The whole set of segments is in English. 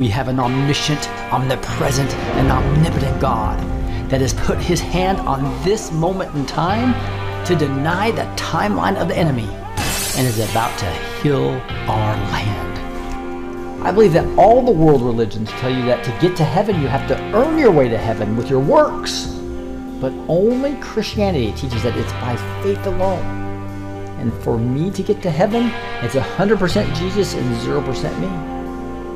We have an omniscient, omnipresent, and omnipotent God that has put his hand on this moment in time to deny the timeline of the enemy and is about to heal our land. I believe that all the world religions tell you that to get to heaven, you have to earn your way to heaven with your works. But only Christianity teaches that it's by faith alone. And for me to get to heaven, it's 100% Jesus and 0% me.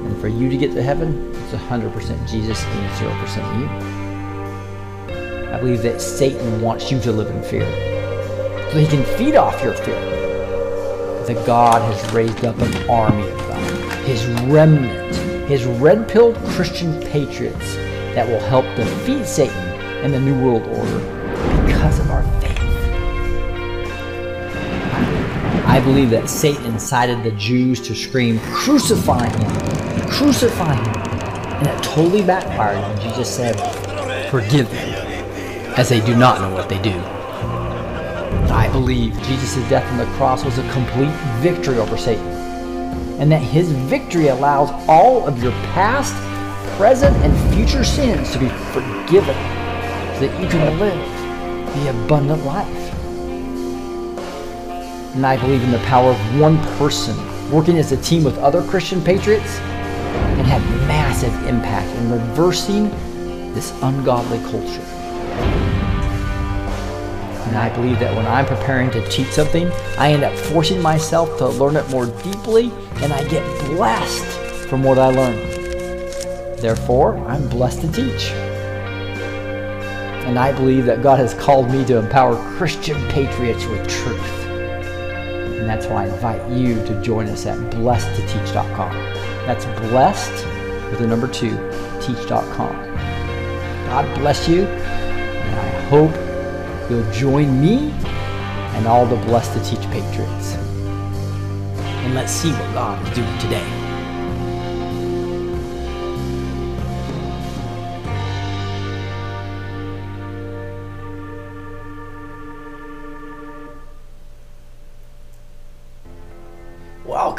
And for you to get to heaven, it's 100% Jesus and 0% you. I believe that Satan wants you to live in fear so he can feed off your fear. That God has raised up an army of them, his remnant, his red pilled Christian patriots that will help defeat Satan and the New World Order because of our faith. I believe that Satan incited the Jews to scream, Crucify him! Crucify him! And it totally backfired when Jesus said, Forgive them, as they do not know what they do. I believe Jesus' death on the cross was a complete victory over Satan, and that his victory allows all of your past, present, and future sins to be forgiven so that you can live the abundant life. And I believe in the power of one person working as a team with other Christian patriots can have massive impact in reversing this ungodly culture. And I believe that when I'm preparing to teach something, I end up forcing myself to learn it more deeply, and I get blessed from what I learn. Therefore, I'm blessed to teach. And I believe that God has called me to empower Christian patriots with truth. And that's why I invite you to join us at blessed2teach.com. That's blessed with the number two, teach.com. God bless you, and I hope you'll join me and all the Blessed to Teach Patriots. And let's see what God is doing today.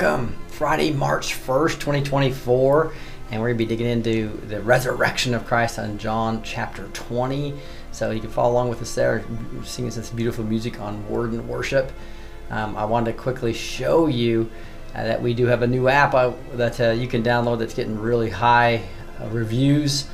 Welcome, Friday, March 1st, 2024. And we're going to be digging into the resurrection of Christ on John chapter 20. So you can follow along with us there, singing this beautiful music on Word and Worship. Um, I wanted to quickly show you uh, that we do have a new app uh, that uh, you can download that's getting really high uh, reviews.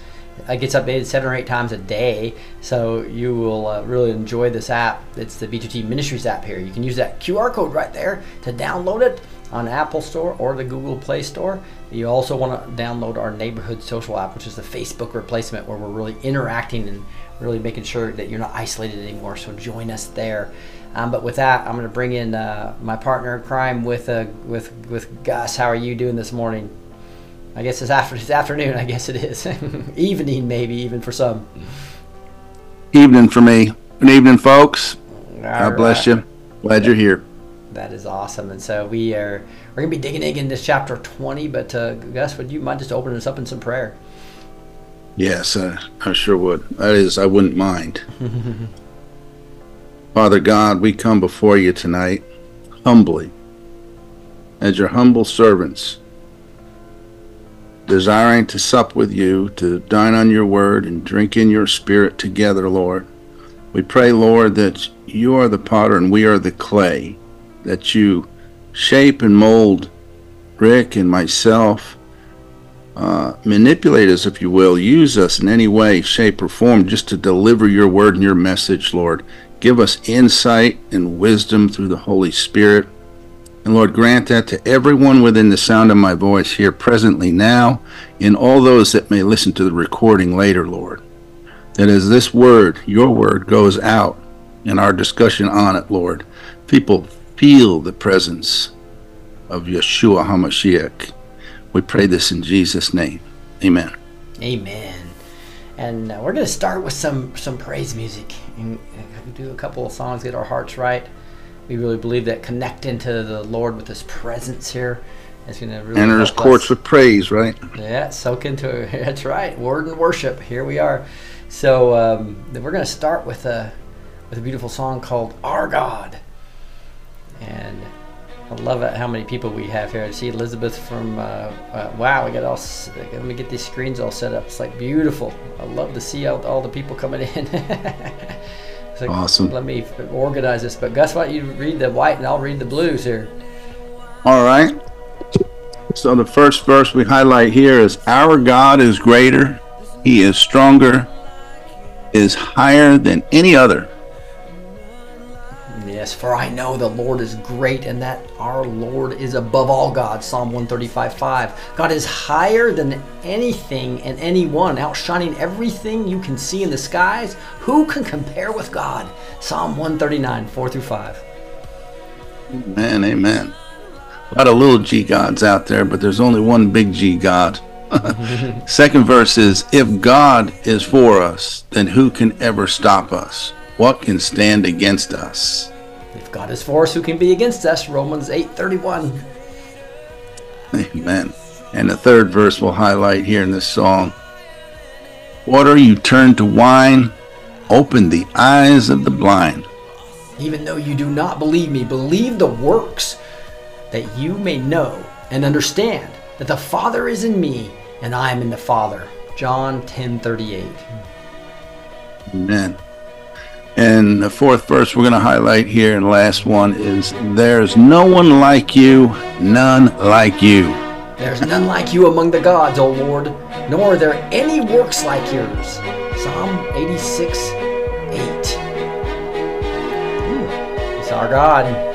It gets updated seven or eight times a day, so you will uh, really enjoy this app. It's the B2T Ministries app here. You can use that QR code right there to download it on Apple Store or the Google Play Store. You also want to download our neighborhood social app, which is the Facebook replacement, where we're really interacting and really making sure that you're not isolated anymore. So join us there. Um, but with that, I'm going to bring in uh, my partner in crime with uh, with with Gus. How are you doing this morning? I guess it's after it's afternoon. I guess it is evening, maybe even for some. Evening for me. Good evening, folks. All God right. bless you. Glad you're here. That is awesome. And so we are we're gonna be digging into chapter 20. But uh, Gus, would you mind just opening us up in some prayer? Yes, uh, I sure would. That is, I wouldn't mind. Father God, we come before you tonight humbly, as your humble servants, desiring to sup with you, to dine on your word, and drink in your spirit together, Lord. We pray, Lord, that you are the potter and we are the clay, that you shape and mold Rick and myself. Uh, manipulate us, if you will, use us in any way, shape, or form just to deliver your word and your message, Lord. Give us insight and wisdom through the Holy Spirit. And Lord, grant that to everyone within the sound of my voice here presently now, and all those that may listen to the recording later, Lord. That as this word, your word, goes out in our discussion on it, Lord, people feel the presence of Yeshua HaMashiach. We pray this in Jesus' name. Amen. Amen. And uh, we're going to start with some, some praise music. And uh, do a couple of songs, get our hearts right. We really believe that connecting to the Lord with His presence here is going to really enter His courts us. with praise, right? Yeah, soak into it. That's right. Word and worship. Here we are. So um, we're going to start with a with a beautiful song called "Our God," and I love it how many people we have here. I see Elizabeth from, uh, uh, wow, we got all, let me get these screens all set up. It's like beautiful. I love to see all, all the people coming in. like, awesome. Let me organize this. But Gus, why don't you read the white and I'll read the blues here. All right. So the first verse we highlight here is Our God is greater, He is stronger, is higher than any other. For I know the Lord is great and that our Lord is above all gods. Psalm 135 5. God is higher than anything and anyone, outshining everything you can see in the skies. Who can compare with God? Psalm 139 4 through 5. Amen, amen a lot of little g gods out there, but there's only one big G God. Second verse is If God is for us, then who can ever stop us? What can stand against us? If God is for us, who can be against us? Romans 8:31. Amen. And the third verse we'll highlight here in this song. Water you turn to wine, open the eyes of the blind. Even though you do not believe me, believe the works that you may know and understand that the Father is in me and I am in the Father. John 10:38. Amen. And the fourth verse we're going to highlight here and last one is there's no one like you, none like you. There's none like you among the gods, O Lord, nor are there any works like yours. Psalm 86 8. It's our God.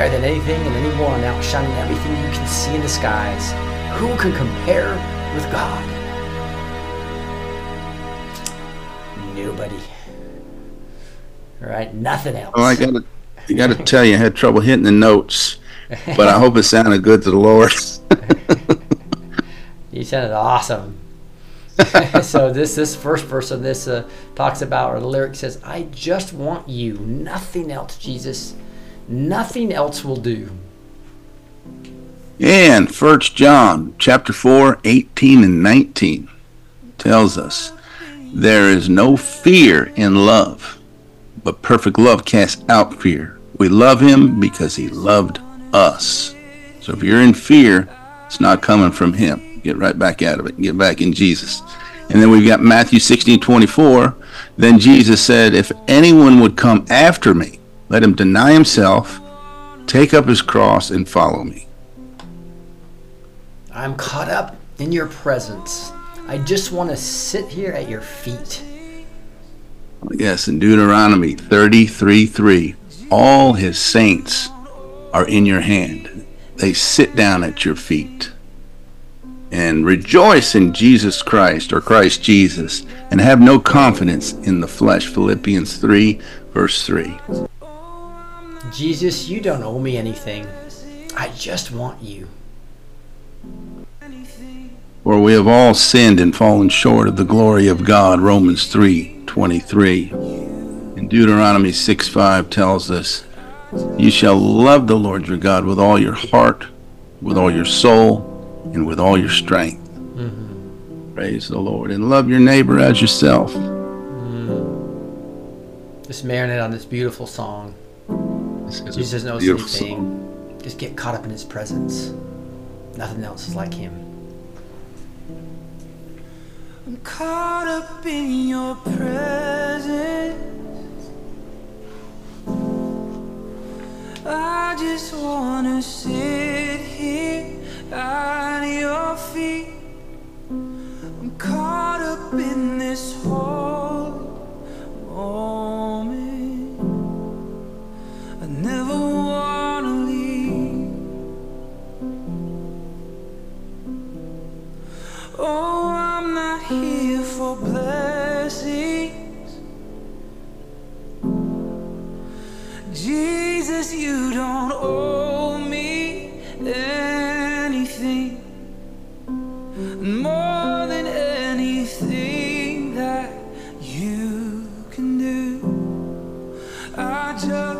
Higher than anything and anyone, outshining everything you can see in the skies. Who can compare with God? Nobody. All right, nothing else. Oh, I gotta, I gotta tell you, I had trouble hitting the notes, but I hope it sounded good to the Lord. you sounded awesome. so this this first verse of this uh, talks about, or the lyric says, "I just want you, nothing else, Jesus, nothing else will do." And First John chapter 4, 18 and 19 tells us there is no fear in love, but perfect love casts out fear. We love him because he loved us. So if you're in fear, it's not coming from him. Get right back out of it. Get back in Jesus. And then we've got Matthew 16, 24. Then Jesus said, If anyone would come after me, let him deny himself, take up his cross, and follow me. I'm caught up in your presence. I just want to sit here at your feet. Yes, in Deuteronomy 33 3, all his saints are in your hand. They sit down at your feet. And rejoice in Jesus Christ or Christ Jesus, and have no confidence in the flesh. Philippians 3, verse 3. Jesus, you don't owe me anything. I just want you. For we have all sinned and fallen short of the glory of God. Romans 3 23. And Deuteronomy 6 5 tells us, You shall love the Lord your God with all your heart, with all your soul, and with all your strength. Mm-hmm. Praise the Lord. And love your neighbor as yourself. Mm. Just marinate on this beautiful song. Jesus knows anything. Song. Just get caught up in his presence. Nothing else is like him. I'm caught up in your presence. I just wanna sit here at your feet. I'm caught up in this whole moment. Oh, I'm not here for blessings. Jesus, you don't owe me anything more than anything that you can do. I just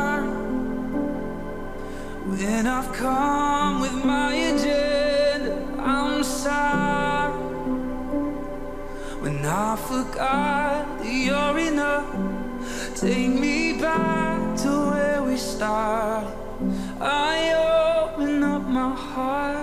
when I've come with my agenda. I'm sorry when I forgot that you're enough. Take me back to where we started. I open up my heart.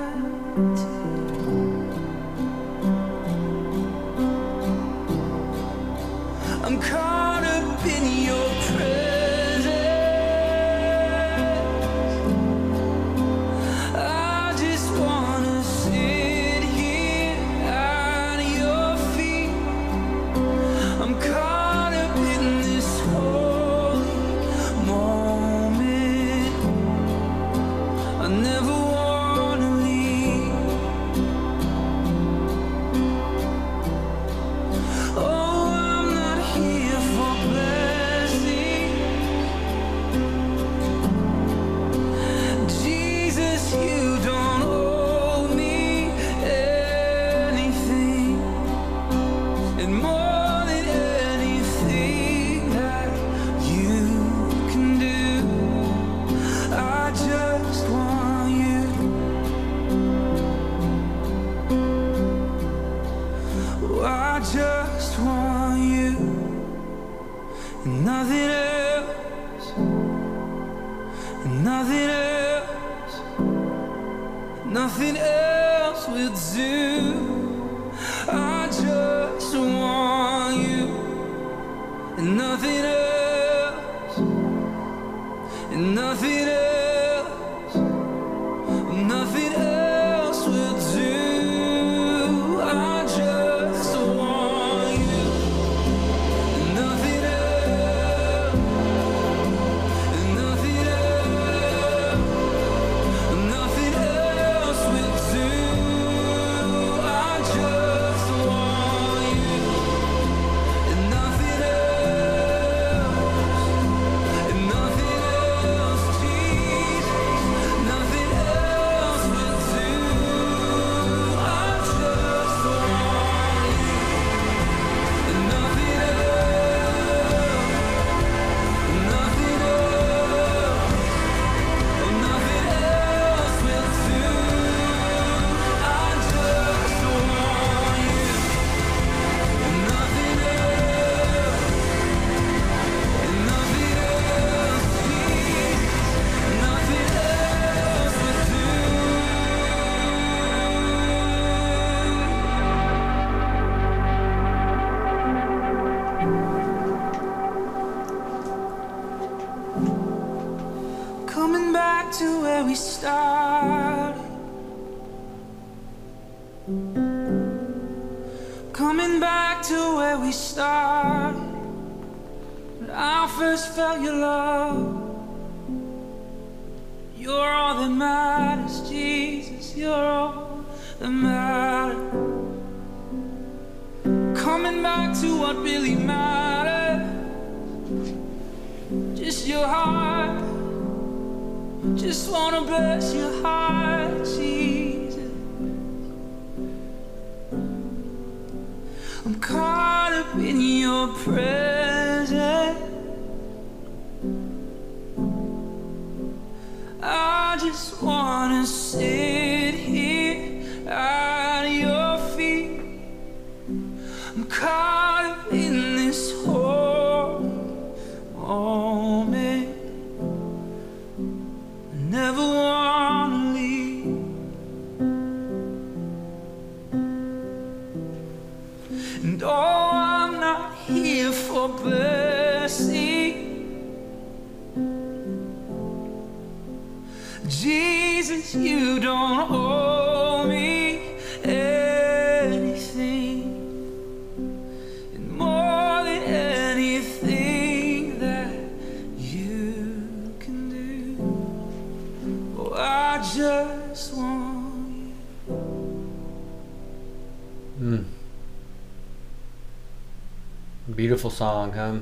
Beautiful song, huh?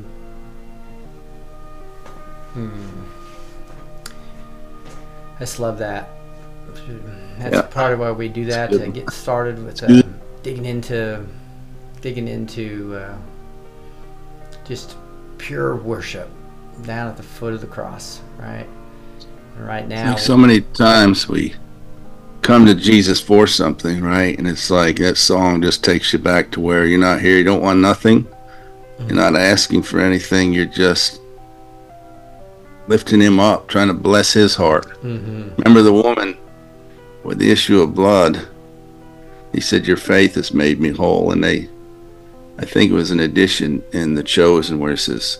Hmm. I just love that. That's Yeah. part of why we do that to get started with uh, digging into digging into uh, just pure worship down at the foot of the cross, right? And right now, Like so many times we come to Jesus for something, right? And it's like that song just takes you back to where you're not here, you don't want nothing, you're not asking for anything, you're just lifting him up, trying to bless his heart. hmm Remember the woman with the issue of blood? He said, Your faith has made me whole. And they, I think it was an addition in The Chosen where it says,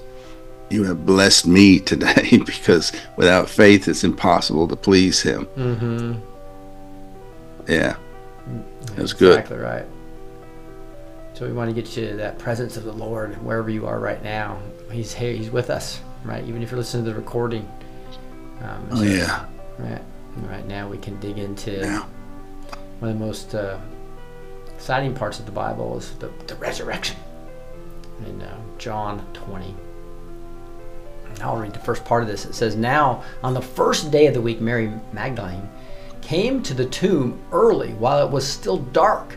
You have blessed me today because without faith it's impossible to please him. hmm Yeah, That's good. Exactly right. So we want to get you to that presence of the Lord wherever you are right now. He's here. He's with us, right? Even if you're listening to the recording. Um, oh so, yeah, Right. Right now we can dig into yeah. one of the most uh, exciting parts of the Bible is the, the resurrection in uh, John 20. I'll read the first part of this. It says, Now, on the first day of the week, Mary Magdalene came to the tomb early while it was still dark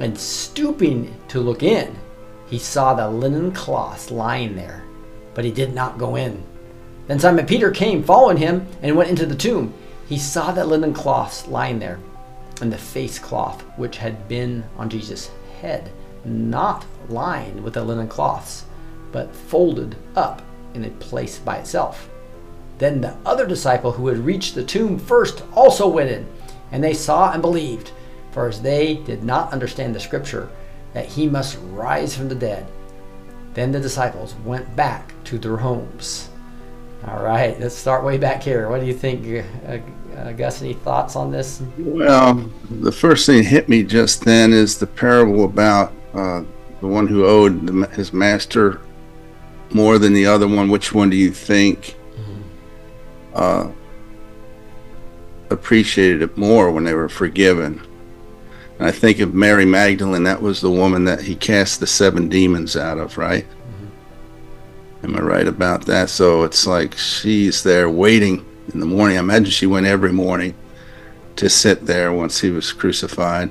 And stooping to look in, he saw the linen cloths lying there, but he did not go in. Then Simon Peter came, following him, and went into the tomb. He saw the linen cloths lying there, and the face cloth which had been on Jesus' head, not lined with the linen cloths, but folded up in a place by itself. Then the other disciple who had reached the tomb first also went in, and they saw and believed, for as they did not understand the scripture, that he must rise from the dead. Then the disciples went back to their homes. All right, let's start way back here. What do you think, uh, uh, Gus? Any thoughts on this? Well, the first thing that hit me just then is the parable about uh, the one who owed the, his master more than the other one. Which one do you think uh, appreciated it more when they were forgiven? And I think of Mary Magdalene. That was the woman that he cast the seven demons out of, right? Am I right about that? So it's like she's there waiting in the morning. I imagine she went every morning to sit there once he was crucified.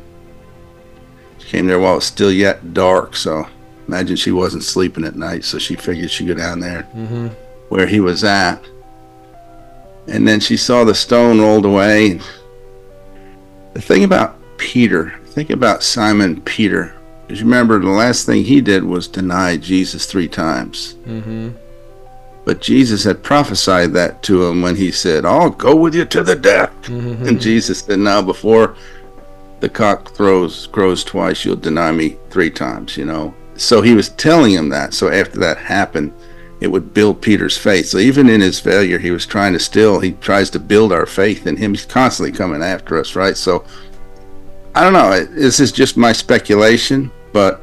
She came there while it was still yet dark, so imagine she wasn't sleeping at night, so she figured she'd go down there Mm-hmm. where he was at. And then she saw the stone rolled away. The thing about Peter, think about Simon Peter. Because you remember the last thing he did was deny Jesus three times. Mm-hmm. But Jesus had prophesied that to him when he said, I'll go with you to the death. Mm-hmm. And Jesus said, Now, before the cock throws, crows twice, you'll deny me three times, you know. So he was telling him that. So after that happened, it would build Peter's faith. So even in his failure, he was trying to still, he tries to build our faith in him. He's constantly coming after us, right? So I don't know. This is just my speculation, but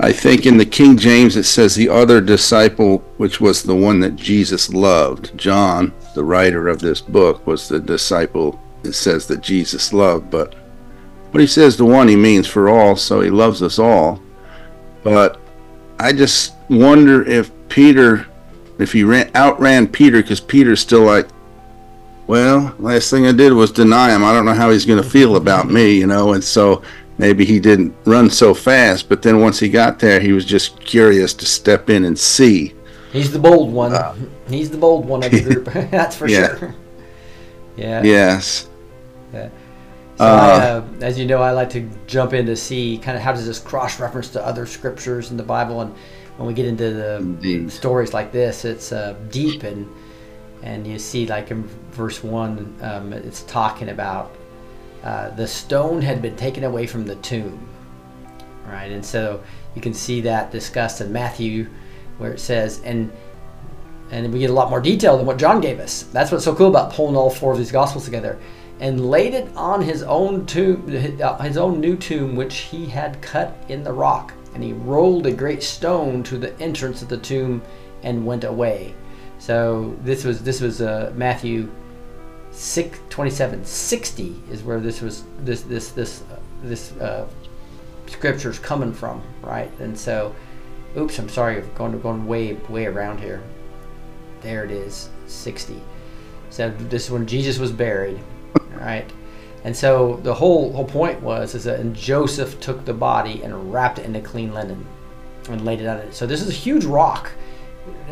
I think in the King James it says the other disciple, which was the one that Jesus loved. John, the writer of this book, was the disciple it says that Jesus loved. But when he says the one, he means for all, so he loves us all. But I just wonder if Peter, if he ran, outran Peter, because Peter's still like, well, last thing I did was deny him. I don't know how he's going to feel about me, you know, and so maybe he didn't run so fast. But then once he got there, he was just curious to step in and see. He's the bold one. He's the bold one of the group. That's for Yeah. sure. Yeah. Yes. So I, uh, as you know, I like to jump in to see kind of how does this cross reference to other scriptures in the Bible, and when we get into the Indeed. stories like this, it's uh, deep and and you see like in verse one, um, it's talking about uh, the stone had been taken away from the tomb, right? And so you can see that discussed in Matthew, where it says and and we get a lot more detail than what John gave us. That's what's so cool about pulling all four of these gospels together. And laid it on his own tomb, his own new tomb, which he had cut in the rock. And he rolled a great stone to the entrance of the tomb, and went away. So this was this was uh, Matthew 6, 27, 60 is where this was this this this uh, this uh, scripture's coming from, right? And so, oops, I'm sorry, I'm going going way way around here. There it is, 60. So this is when Jesus was buried, right? And so the whole whole point was is that and Joseph took the body and wrapped it in a clean linen and laid it on it. So this is a huge rock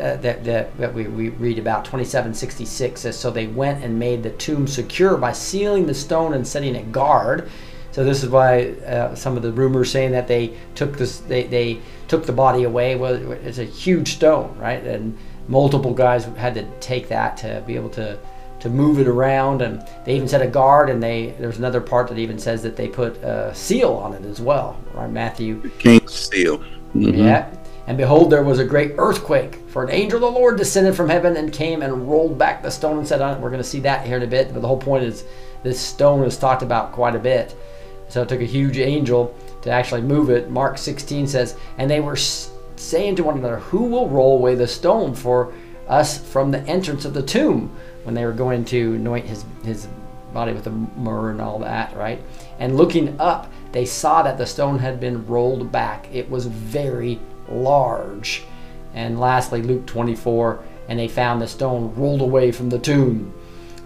uh, that, that, that we, we read about 2766 says so they went and made the tomb secure by sealing the stone and setting a guard so this is why uh, some of the rumors saying that they took this they, they took the body away well it's a huge stone right and multiple guys had to take that to be able to to move it around and they even set a guard and they there's another part that even says that they put a seal on it as well right matthew King's seal. Mhm. yeah. And behold, there was a great earthquake, for an angel of the Lord descended from heaven and came and rolled back the stone and on it. Uh, we're going to see that here in a bit, but the whole point is this stone is talked about quite a bit. So it took a huge angel to actually move it. Mark 16 says, And they were saying to one another, Who will roll away the stone for us from the entrance of the tomb? When they were going to anoint his, his body with the myrrh and all that, right? And looking up, they saw that the stone had been rolled back. It was very large. And lastly, Luke 24, and they found the stone rolled away from the tomb.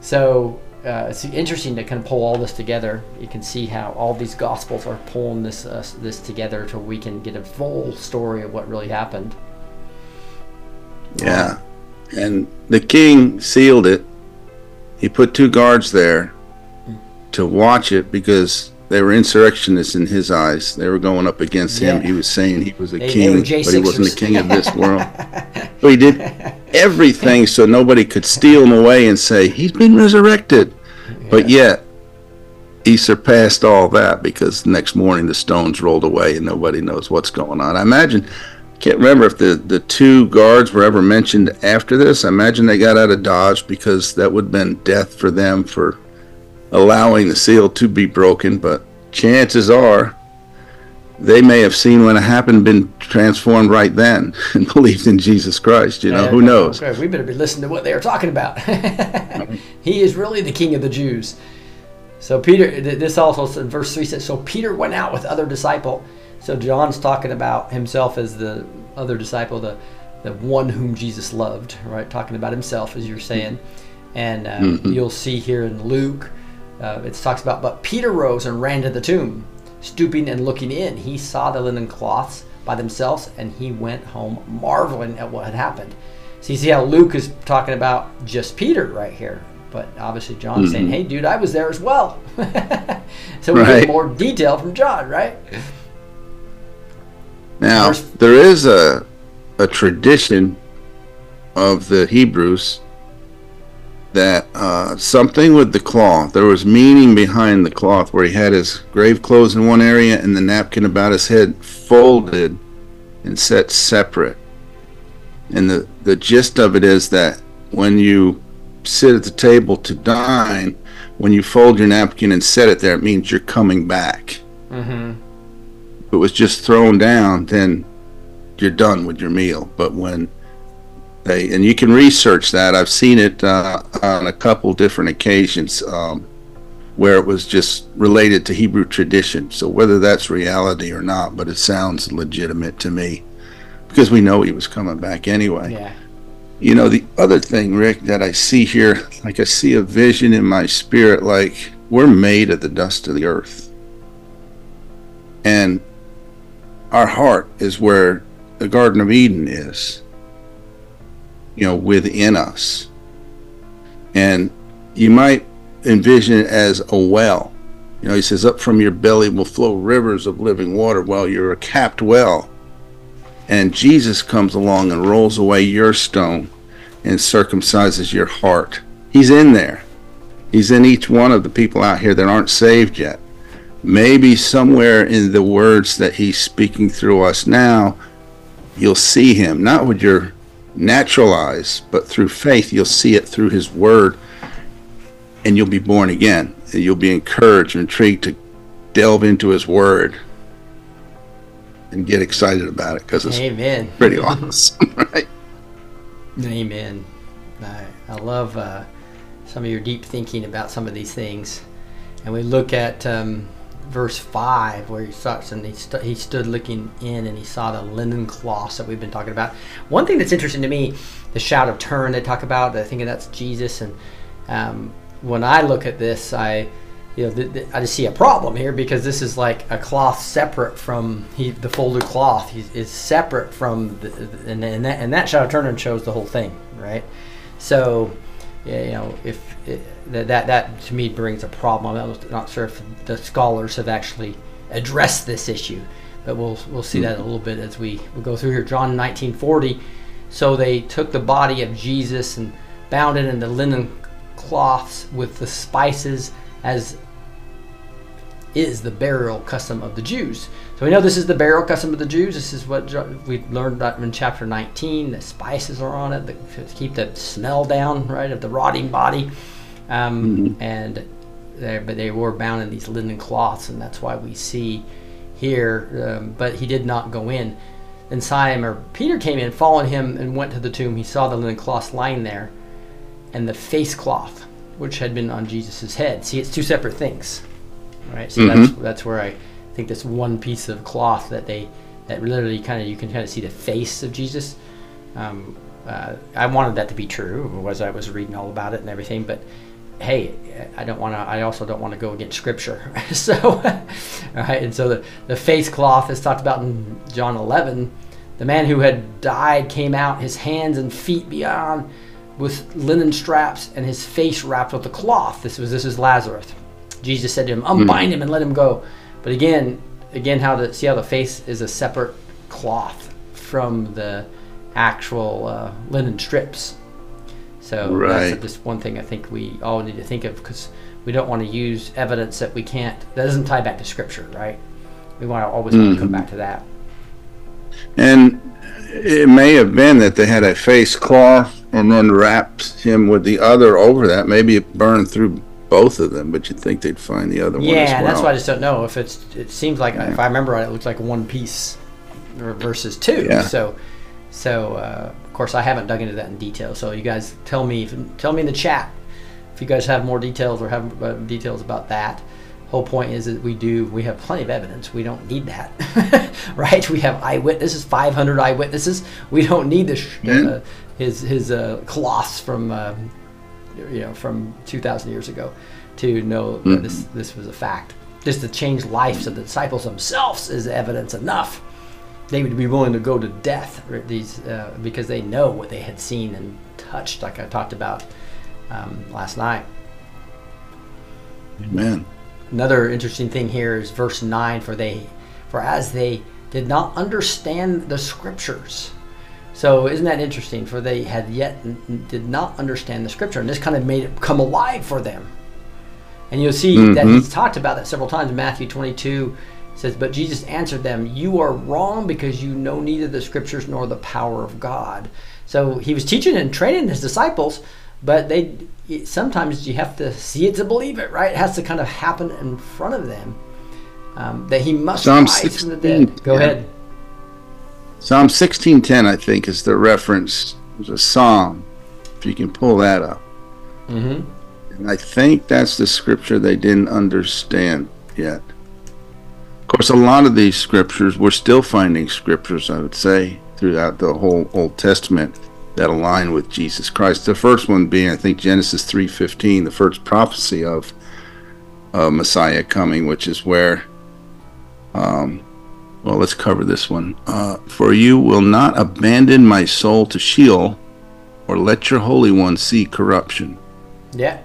So uh, it's interesting to kind of pull all this together. You can see how all these gospels are pulling this uh, this together so we can get a full story of what really happened. Yeah. And the king sealed it. He put two guards there to watch it because they were insurrectionists in his eyes. They were going up against him. He was saying he was a They- they king, were but he wasn't J6ers. the king of this world. so he did everything so nobody could steal him away and say, he's been resurrected. But yet, he surpassed all that because the next morning the stones rolled away and nobody knows what's going on. I imagine, can't remember if the, the two guards were ever mentioned after this. I imagine they got out of Dodge because that would have been death for them for allowing the seal to be broken. But chances are they may have seen when it happened, been transformed right then and believed in Jesus Christ. You know, Yeah, who knows? okay, we better be listening to what they are talking about. he is really the king of the Jews. So Peter, this also in verse three says, so Peter went out with other disciple. So John's talking about himself as the other disciple, the the one whom Jesus loved, right? Talking about himself, as you're saying, and uh, you'll see here in Luke, uh, it talks about, but Peter rose and ran to the tomb, stooping and looking in. He saw the linen cloths by themselves, and he went home marveling at what had happened. So you see how Luke is talking about just Peter right here, but obviously John's saying, "Hey, dude, I was there as well." so we Right. get more detail from John, right? Now, Verse- there is a, a tradition of the Hebrews that uh, something with the cloth, there was meaning behind the cloth where he had his grave clothes in one area and the napkin about his head folded and set separate. And the, the gist of it is that when you sit at the table to dine, when you fold your napkin and set it there, it means you're coming back Mm-hmm. if it was just thrown down, then you're done with your meal. But when they, and you can research that, I've seen it uh, on a couple different occasions um, where it was just related to Hebrew tradition. So whether that's reality or not, but it sounds legitimate to me because we know he was coming back anyway. Yeah. You know, the other thing, Rick, that I see here, like I see a vision in my spirit, like we're made of the dust of the earth. And our heart is where the Garden of Eden is, you know, within us. And you might envision it as a well. You know, he says, Up from your belly will flow rivers of living water. Well, you're a capped well. And Jesus comes along and rolls away your stone and circumcises your heart. He's in there. He's in each one of the people out here that aren't saved yet. Maybe somewhere in the words that he's speaking through us now, you'll see him, not with your natural eyes, but through faith, you'll see it through his word, and you'll be born again. And you'll be encouraged and intrigued to delve into his word and get excited about it because it's Amen. pretty awesome, right? Amen. I, I love uh, some of your deep thinking about some of these things. And we look at um, verse 5 where he starts and he, st- he stood looking in and he saw the linen cloths that we've been talking about. One thing that's interesting to me, the Shroud of Turin they talk about, I think that's Jesus. And um, when I look at this, I you know, th- th- I just see a problem here because this is like a cloth separate from he, the folded cloth he, is separate from the, and, and that and that Shroud of Turin shows the whole thing, right? So, yeah, you know, if it, that, that that to me brings a problem. I'm not sure if the scholars have actually addressed this issue, but we'll we'll see hmm. that a little bit as we, we go through here. John 1940. So they took the body of Jesus and bound it in the linen cloths with the spices as is the burial custom of the Jews. So we know this is the burial custom of the Jews. This is what we learned about in chapter 19. The spices are on it the, to keep the smell down, right, of the rotting body. Um, And they, but they were bound in these linen cloths, and that's why we see here. Um, but he did not go in. Then Simon or Peter came in, followed him, and went to the tomb. He saw the linen cloths lying there, and the face cloth, which had been on Jesus' head. See, it's two separate things. Right, so that's that's where I think this one piece of cloth that they that literally kind of you can kind of see the face of Jesus. Um, uh, I wanted that to be true as I was reading all about it and everything, but hey, I don't want to. I also don't want to go against Scripture. so, right, and so the the face cloth is talked about in John 11. The man who had died came out, his hands and feet beyond with linen straps, and his face wrapped with a cloth. This was this is Lazarus. Jesus said to him, "Unbind him and let him go." But again, again, how to see how the face is a separate cloth from the actual uh, linen strips. So Right. that's just one thing I think we all need to think of because we don't want to use evidence that we can't that doesn't tie back to scripture, right? We want to always want to come back to that. And it may have been that they had a face cloth and then wrapped him with the other over that. Maybe it burned through both of them, but you'd think they'd find the other one Yeah, well. that's why I just don't know if it's. It seems like if I remember right, it looks like one piece versus two. Yeah. So, so uh, of course I haven't dug into that in detail. So you guys tell me, if, tell me in the chat if you guys have more details or have uh, details about that. Whole point is that we do. We have plenty of evidence. We don't need that, right? We have eyewitnesses, 500 eyewitnesses. We don't need this. Yeah. Uh, his his uh, cloths from. Uh, you know from 2000 years ago to know that this this was a fact. Just to change lives of the disciples themselves is evidence enough. They would be willing to go to death these uh, because they know what they had seen and touched like i talked about um, last night. Amen. another interesting thing here is verse 9 for they for as they did not understand the scriptures so isn't that interesting? For they had yet did not understand the scripture and this kind of made it come alive for them. And you'll see that he's talked about that several times matthew 22 says but jesus answered them you are wrong because you know neither the scriptures nor the power of god so he was teaching and training his disciples but they sometimes you have to see it to believe it right? It has to kind of happen in front of them um, that he must Psalm rise from the dead. go yeah. ahead Psalm 16:10, I think, is the reference. There's a psalm, if you can pull that up. mm-hmm. And I think that's the scripture they didn't understand yet. Of course, a lot of these scriptures, we're still finding scriptures, I would say, throughout the whole Old Testament that align with Jesus Christ. The first one being, I think, Genesis 3:15, the first prophecy of uh, Messiah coming, which is where, um, well, let's cover this one. Uh, For you will not abandon my soul to Sheol, or let your Holy One see corruption. yeah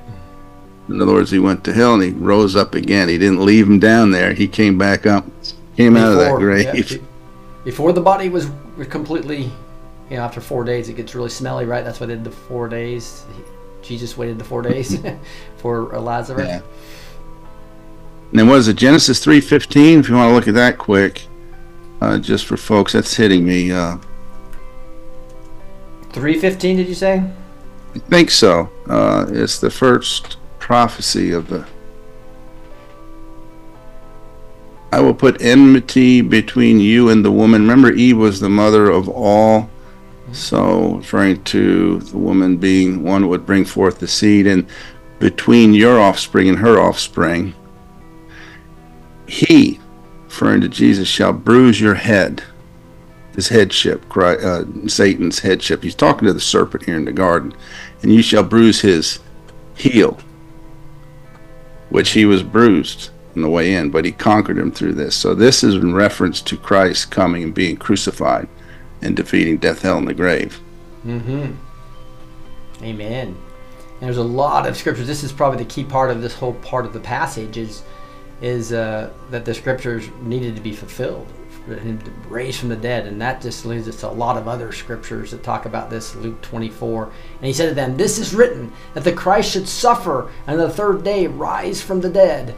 In other words, he went to hell and he rose up again. He didn't leave him down there. He came back up, came out of that grave. yeah, before the body was completely, you know, after four days, it gets really smelly, right? That's why they did the four days. Jesus waited the four days for Lazarus. Yeah. And then what is it? Genesis three fifteen. If you want to look at that quick, uh, just for folks, that's hitting me. Uh, Three fifteen, did you say? I think so. Uh, it's the first prophecy of the. I will put enmity between you and the woman. Remember, Eve was the mother of all. So, referring to the woman being one would bring forth the seed, and between your offspring and her offspring, he, referring to Jesus, shall bruise your head. His headship, Christ, uh, Satan's headship. He's talking to the serpent here in the garden. And you shall bruise his heel, which he was bruised on the way in, but he conquered him through this. So this is in reference to Christ coming and being crucified and defeating death, hell, and the grave. Mm-hmm. Amen. And there's a lot of scriptures. This is probably the key part of this whole part of the passage is is uh, that the scriptures needed to be fulfilled, for him to raise from the dead, and that just leads us to a lot of other scriptures that talk about this. Luke 24, and he said to them, "This is written that the Christ should suffer, and on the third day rise from the dead."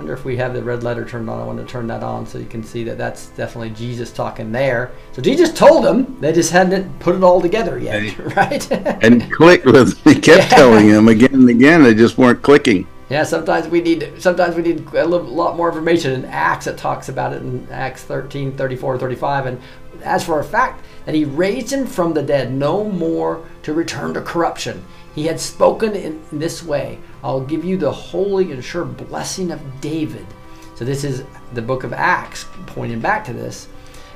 I wonder if we have the red letter turned on. I want to turn that on so you can see that that's definitely Jesus talking there. So Jesus told them, they just hadn't put it all together yet, right? And clicked with, he kept telling them again and again, they just weren't clicking. Yeah, sometimes we need sometimes we need a little, lot more information. In Acts, it talks about it in Acts 13, 34, 35. And as for a fact that he raised him from the dead, no more to return to corruption. He had spoken in this way I'll give you the holy and sure blessing of David. So this is the book of Acts pointing back to this.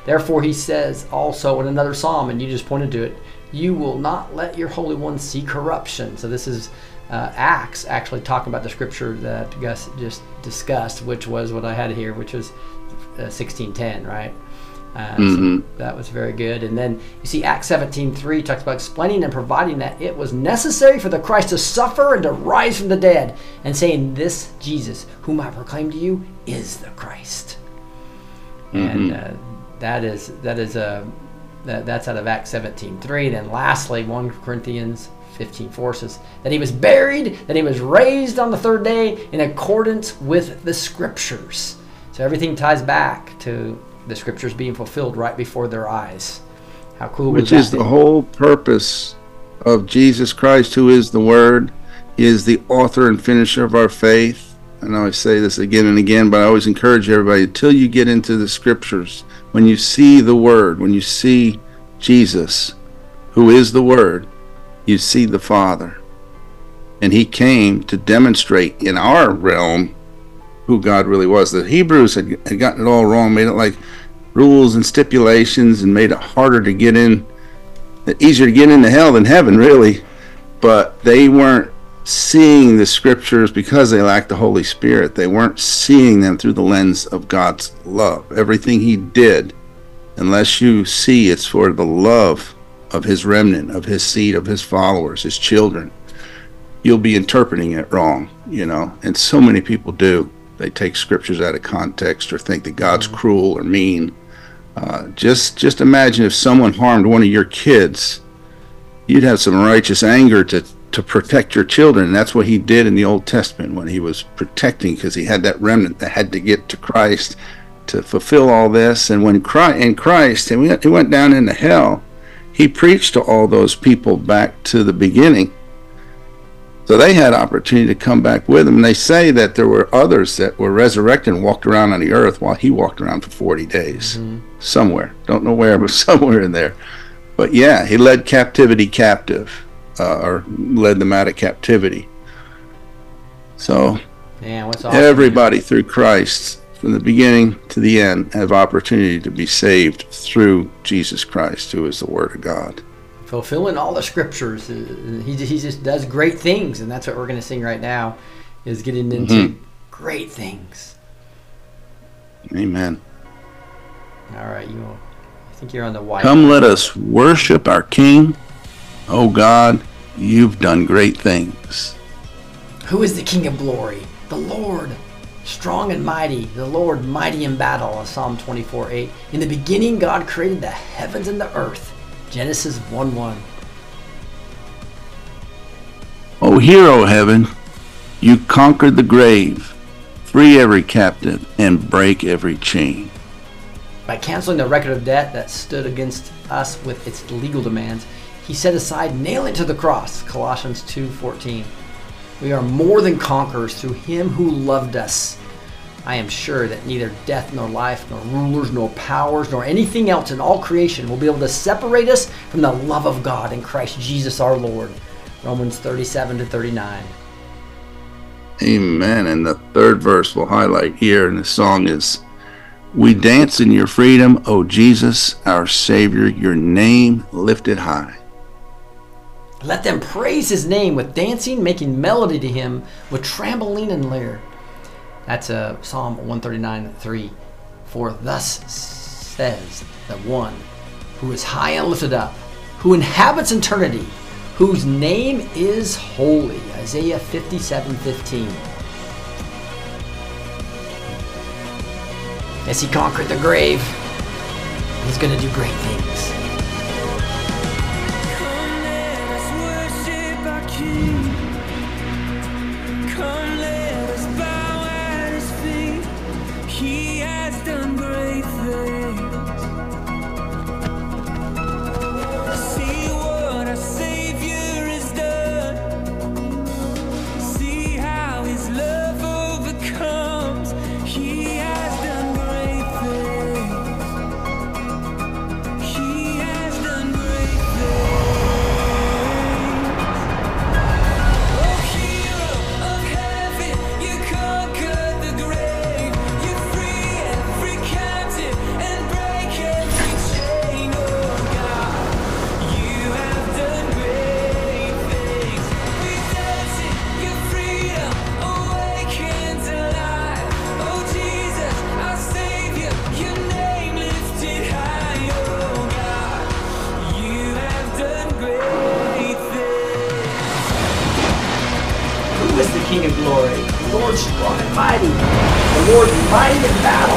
Therefore, he says also in another psalm, and you just pointed to it, you will not let your Holy One see corruption. So this is uh, Acts actually talking about the scripture that Gus just discussed, which was what I had here, which was uh, 1610, right? Uh, Mhm. so that was very good. And then you see Acts 17:3 talks about explaining and providing that it was necessary for the Christ to suffer and to rise from the dead, and saying, "This Jesus, whom I proclaim to you, is the Christ." And uh, that is that is a that, that's out of Acts 17:3. Then lastly, 1 Corinthians 15:4 forces, that he was buried, that he was raised on the third day in accordance with the scriptures. So everything ties back to the scriptures being fulfilled right before their eyes. How cool which is the whole purpose of Jesus Christ, who is the Word. He is the author and finisher of our faith. I know I say this again and again, but I always encourage everybody until you get into the scriptures, when you see the Word, when you see Jesus, who is the Word, you see the Father. And He came to demonstrate in our realm who God really was. The Hebrews had, had gotten it all wrong, made it like rules and stipulations and made it harder to get in easier to get into hell than heaven really but they weren't seeing the scriptures because they lacked the holy spirit they weren't seeing them through the lens of god's love everything he did unless you see it's for the love of his remnant of his seed of his followers his children. You'll be interpreting it wrong you know and so many people do. They take scriptures out of context or think that god's cruel or mean. Uh, just just imagine if someone harmed one of your kids, you'd have some righteous anger to to protect your children. And that's what he did in the Old Testament when he was protecting, because he had that remnant that had to get to Christ to fulfill all this. And when Christ, in Christ, and he went down into hell, he preached to all those people back to the beginning. So they had opportunity to come back with him. And they say that there were others that were resurrected and walked around on the earth while he walked around for 40 days. Somewhere. Don't know where, but somewhere in there. But yeah, he led captivity captive, uh, or led them out of captivity. So Man, what's awesome. everybody through Christ, from the beginning to the end, have opportunity to be saved through Jesus Christ, who is the Word of God. fulfilling all the scriptures. He, he just does great things, and that's what we're going to sing right now, is getting into Mhm. great things. Amen. All right, you. I think you're on the white. Come, let us worship our King. Oh God, you've done great things. Who is the King of glory? The Lord, strong and mighty, the Lord mighty in battle, Psalm 24 8. In the beginning, God created the heavens and the earth. Genesis 1 1. O hero heaven, you conquered the grave, free every captive, and break every chain. By canceling the record of debt that stood against us with its legal demands, he set aside nailing to the cross. Colossians 2:14. We are more than conquerors through him who loved us. I am sure that neither death nor life nor rulers nor powers nor anything else in all creation will be able to separate us from the love of God in Christ Jesus our Lord. Romans 37 to 39. Amen. And the third verse we'll highlight here in the song is We dance in your freedom, O Jesus, our Savior, your name lifted high. Let them praise his name with dancing, making melody to him with tambourine and lyre. That's uh, Psalm 139 3. For thus says the one who is high and lifted up, who inhabits eternity, whose name is holy. Isaiah 57 15. As he conquered the grave, he's going to do great things. Mighty. The Lord mighty in battle.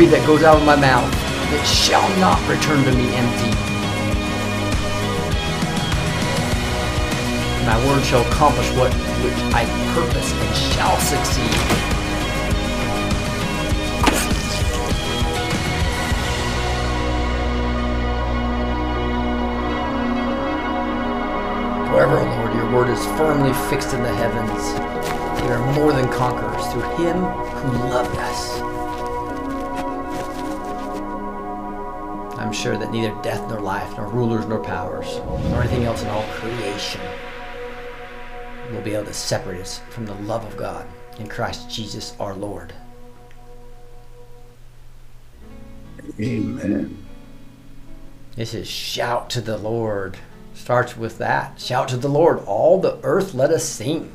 Be that goes out of my mouth. It shall not return to me empty. My word shall accomplish what which I purpose and shall succeed. Forever, Lord, your word is firmly fixed in the heavens. We are more than conquerors through him who loved us. Sure that neither death nor life, nor rulers nor powers, nor anything else in all creation will be able to separate us from the love of God in Christ Jesus our Lord. Amen. This is shout to the Lord. Starts with that. Shout to the Lord. All the earth let us sing.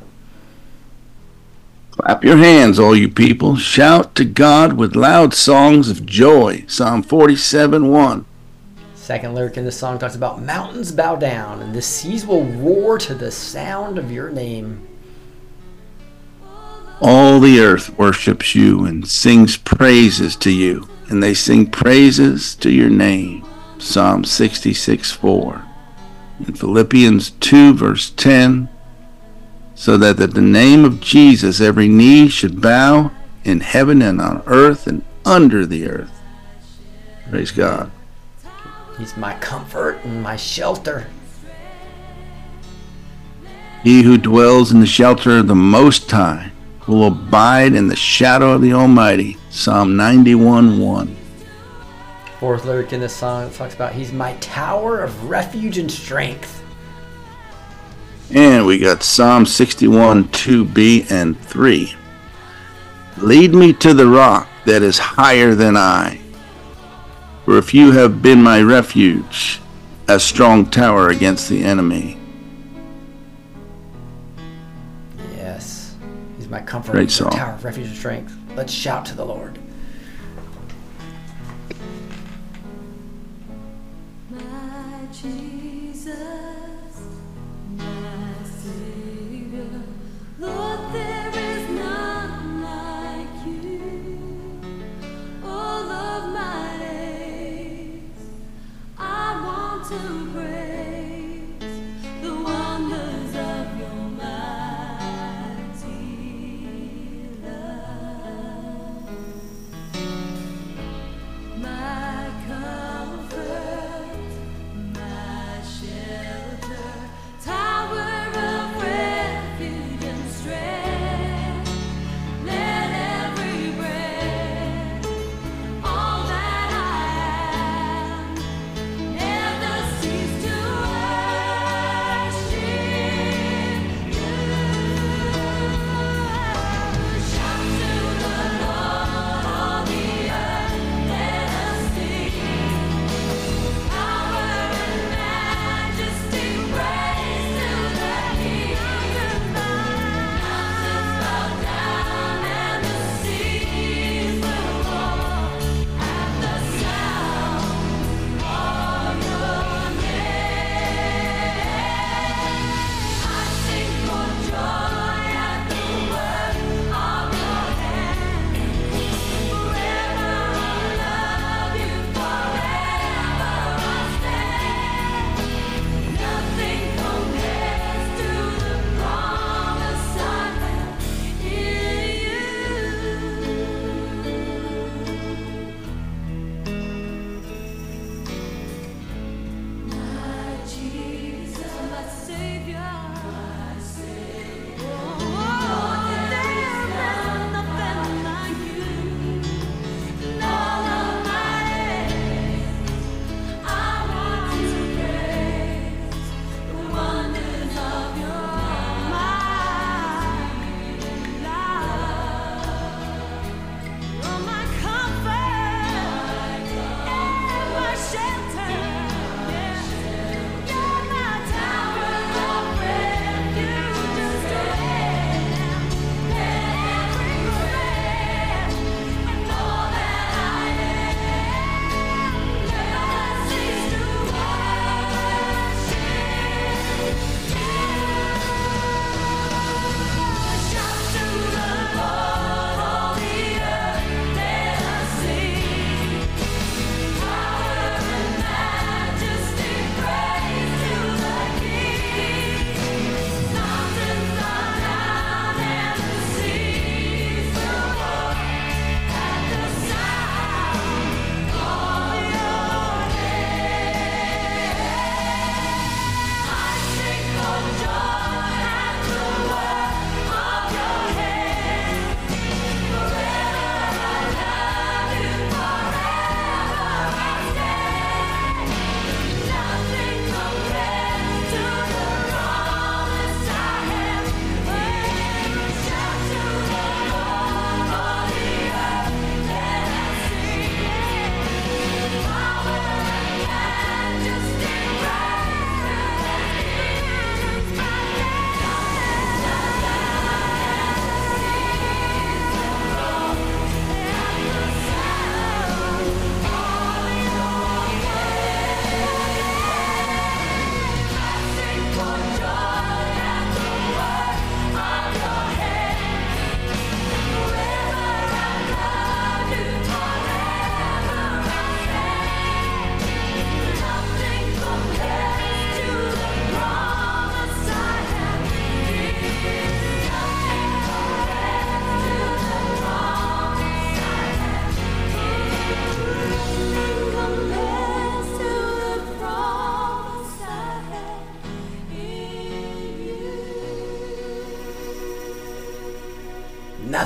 Clap your hands, all you people. Shout to God with loud songs of joy. Psalm 47 1. Second lyric in this song talks about mountains bow down and the seas will roar to the sound of your name. All the earth worships you and sings praises to you, and they sing praises to your name. Psalm 66 4. In Philippians 2, verse 10, so that at the name of Jesus every knee should bow in heaven and on earth and under the earth. Praise God. He's my comfort and my shelter. He who dwells in the shelter of the Most High will abide in the shadow of the Almighty. Psalm 91 1. Fourth lyric in this song talks about He's my tower of refuge and strength. And we got Psalm 61 2b and 3. Lead me to the rock that is higher than I. For if you have been my refuge, a strong tower against the enemy. Yes. He's my comfort, Great song. tower of refuge and strength. Let's shout to the Lord.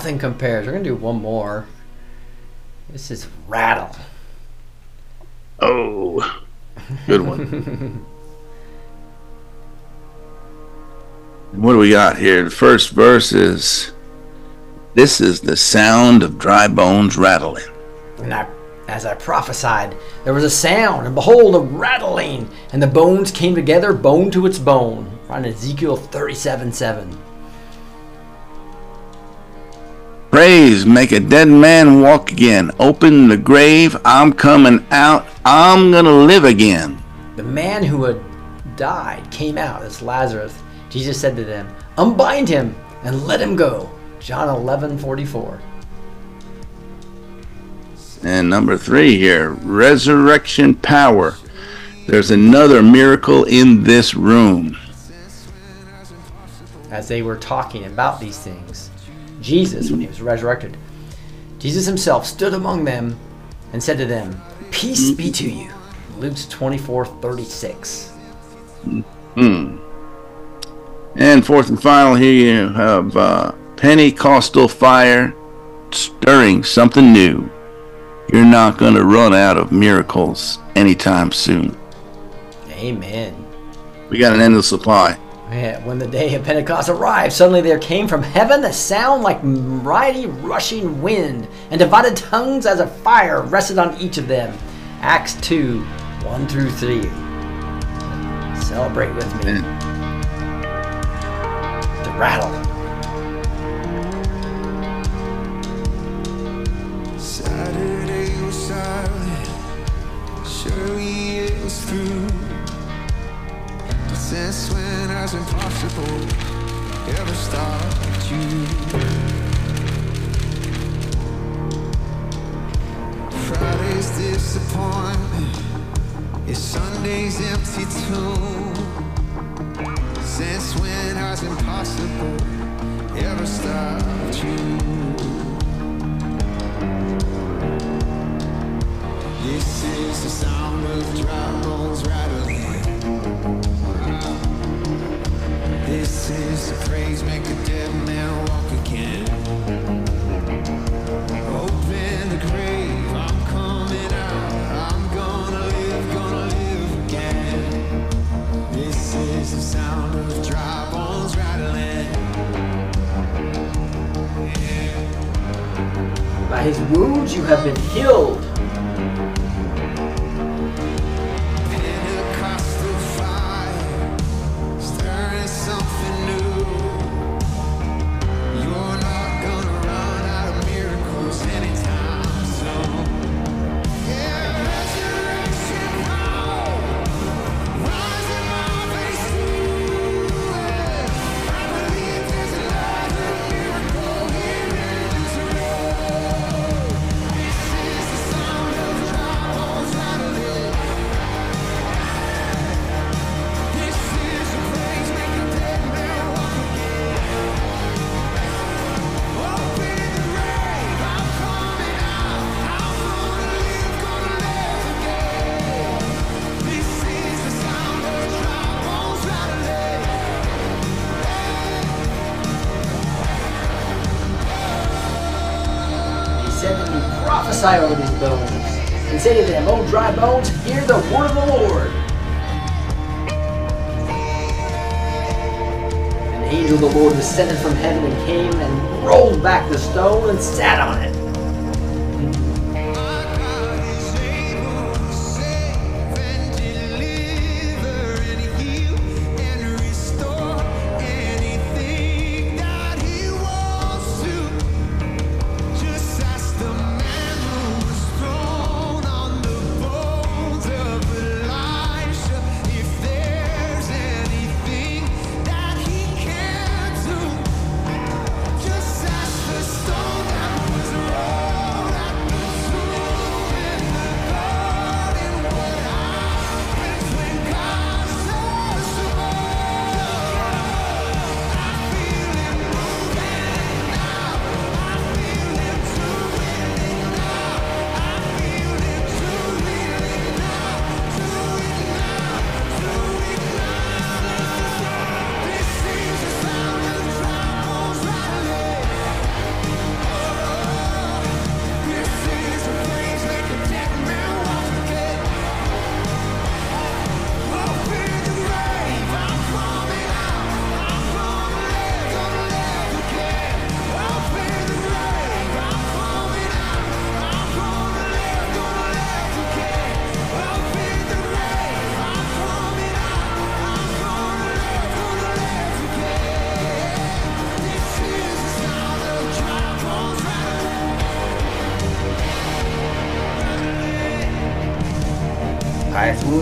Nothing compares. We're gonna do one more. This is rattle. Oh, good one. what do we got here? The first verse is This is the sound of dry bones rattling. And I, as I prophesied, there was a sound, and behold, a rattling, and the bones came together, bone to its bone. Right in Ezekiel 37 7. Praise, make a dead man walk again. Open the grave. I'm coming out. I'm to live again. The man who had died came out, that's Lazarus. Jesus said to them, Unbind him and let him go. John 11 44. And number three here resurrection power. There's another miracle in this room. as they were talking about these things, Jesus, when he was resurrected, Jesus himself stood among them and said to them, Peace be to you. Luke 24 36. And fourth and final, here you have uh, Pentecostal fire stirring something new. You're not going to run out of miracles anytime soon. Amen. We got an endless supply. Yeah, when the day of Pentecost arrived, suddenly there came from heaven a sound like mighty rushing wind, and divided tongues as a fire rested on each of them. Acts 2 1 through 3. Celebrate with me. The rattle. Saturday was silent. Surely it was through. Has impossible ever stopped you? Friday's disappointment is Sunday's empty tomb. Since when has impossible ever stopped you? This is the sound of dry bones rattling. This is the praise make a dead man walk again. Open the grave, I'm coming out. I'm gonna live, gonna live again. This is the sound of dry bones rattling. By his wounds you have been healed. Over these bones, and say to them, O dry bones, hear the word of the Lord. An angel of the Lord descended from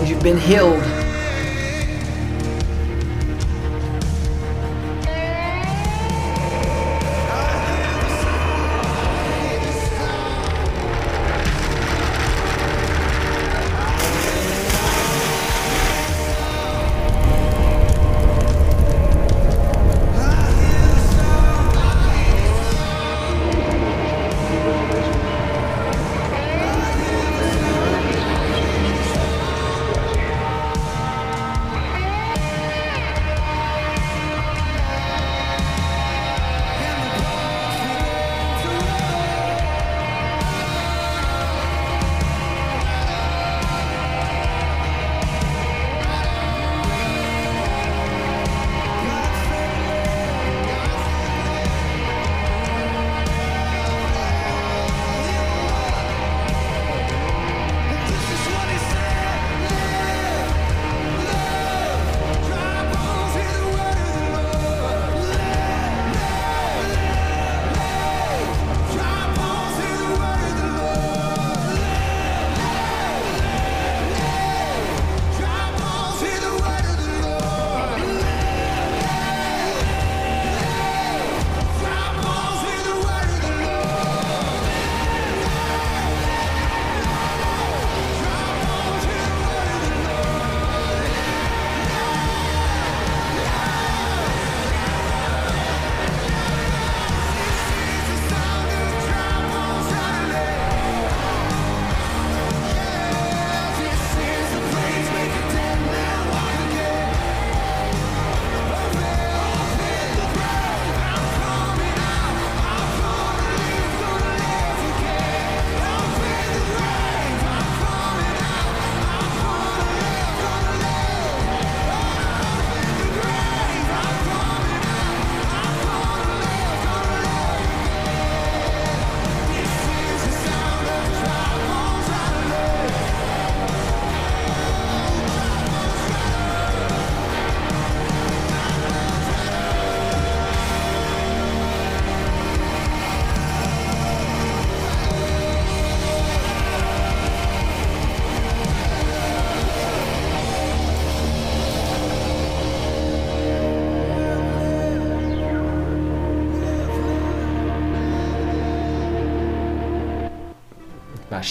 You've been healed.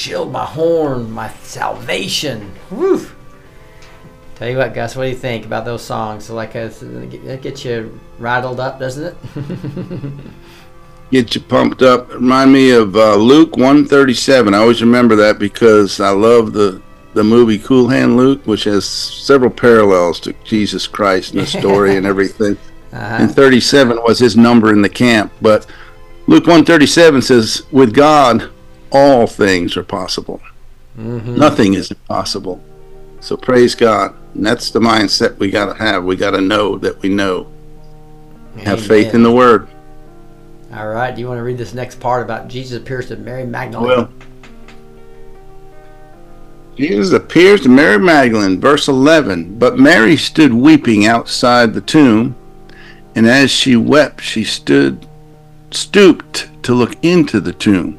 Shield, my horn, my salvation. Woo! Tell you what, Gus, what do you think about those songs? Like, uh, that gets you rattled up, doesn't it? Get you pumped up. Remind me of uh, Luke 137. I always remember that because I love the the movie Cool Hand Luke, which has several parallels to Jesus Christ and the story and everything. And 37 was his number in the camp. But Luke 137 says, With God, all things are possible. Mm-hmm. Nothing is impossible. So praise God. And that's the mindset we got to have. We got to know that we know. Have faith in the Word. All right. Do you want to read this next part about Jesus appears to Mary Magdalene? Well, Jesus appears to Mary Magdalene, verse 11. But Mary stood weeping outside the tomb, and as she wept, she stood, stooped to look into the tomb.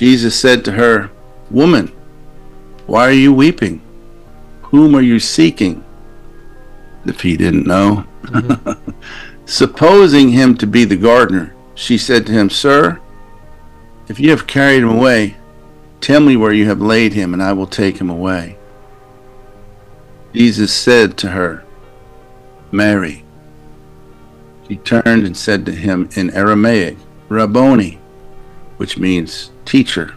Jesus said to her, Woman, why are you weeping? Whom are you seeking? If he didn't know. Supposing him to be the gardener, she said to him, Sir, if you have carried him away, tell me where you have laid him, and I will take him away. Jesus said to her, Mary. She turned and said to him in Aramaic, Rabboni, which means teacher.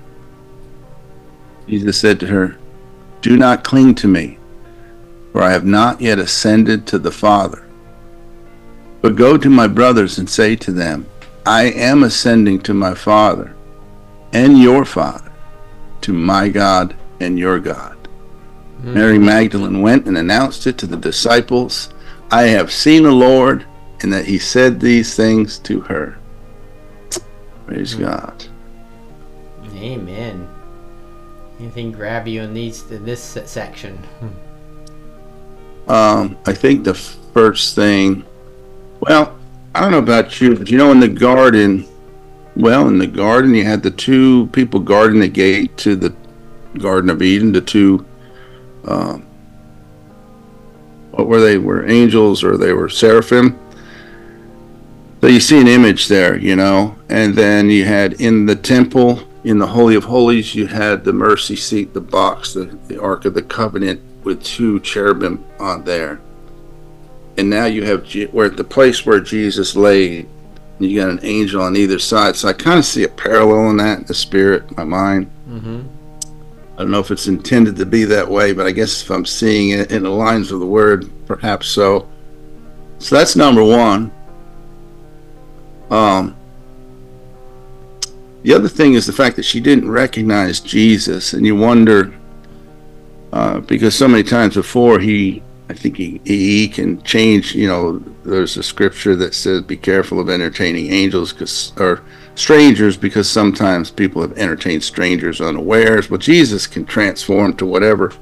Jesus said to her, Do not cling to me, for I have not yet ascended to the Father. But go to my brothers and say to them, I am ascending to my Father and your Father, to my God and your God. Hmm. Mary Magdalene went and announced it to the disciples I have seen the Lord, and that he said these things to her. Praise hmm. God. Amen. Anything grab you in these in this section? Um, I think the first thing, well, I don't know about you, but you know, in the garden, well, in the garden, you had the two people guarding the gate to the Garden of Eden, the two, um, what were they? Were angels or they were seraphim? So you see an image there, you know, and then you had in the temple, in the Holy of Holies, you had the mercy seat, the box, the, the Ark of the Covenant with two cherubim on there. And now you have Je- where the place where Jesus lay, you got an angel on either side. So I kind of see a parallel in that in the spirit, my mind. Mm-hmm. I don't know if it's intended to be that way, but I guess if I'm seeing it in the lines of the word, perhaps so. So that's number one. Um, the other thing is the fact that she didn't recognize Jesus, and you wonder uh, because so many times before he, I think he, he can change. You know, there's a scripture that says, "Be careful of entertaining angels, because or strangers, because sometimes people have entertained strangers unawares." But Jesus can transform to whatever.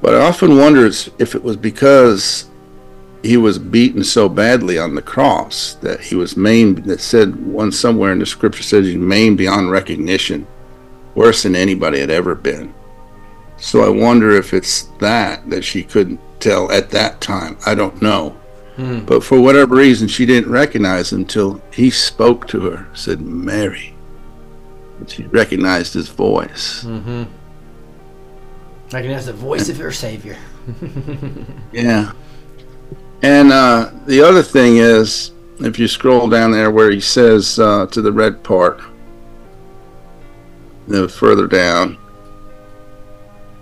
But I often wonder if it was because he was beaten so badly on the cross that he was maimed. That said, one somewhere in the scripture says he's maimed beyond recognition, worse than anybody had ever been. So I wonder if it's that that she couldn't tell at that time. I don't know. But for whatever reason, she didn't recognize him until he spoke to her, said, Mary. And she recognized his voice. Mm-hmm. Recognize the voice of your Savior. Yeah. And uh, the other thing is, if you scroll down there where he says uh, to the red part, the further down,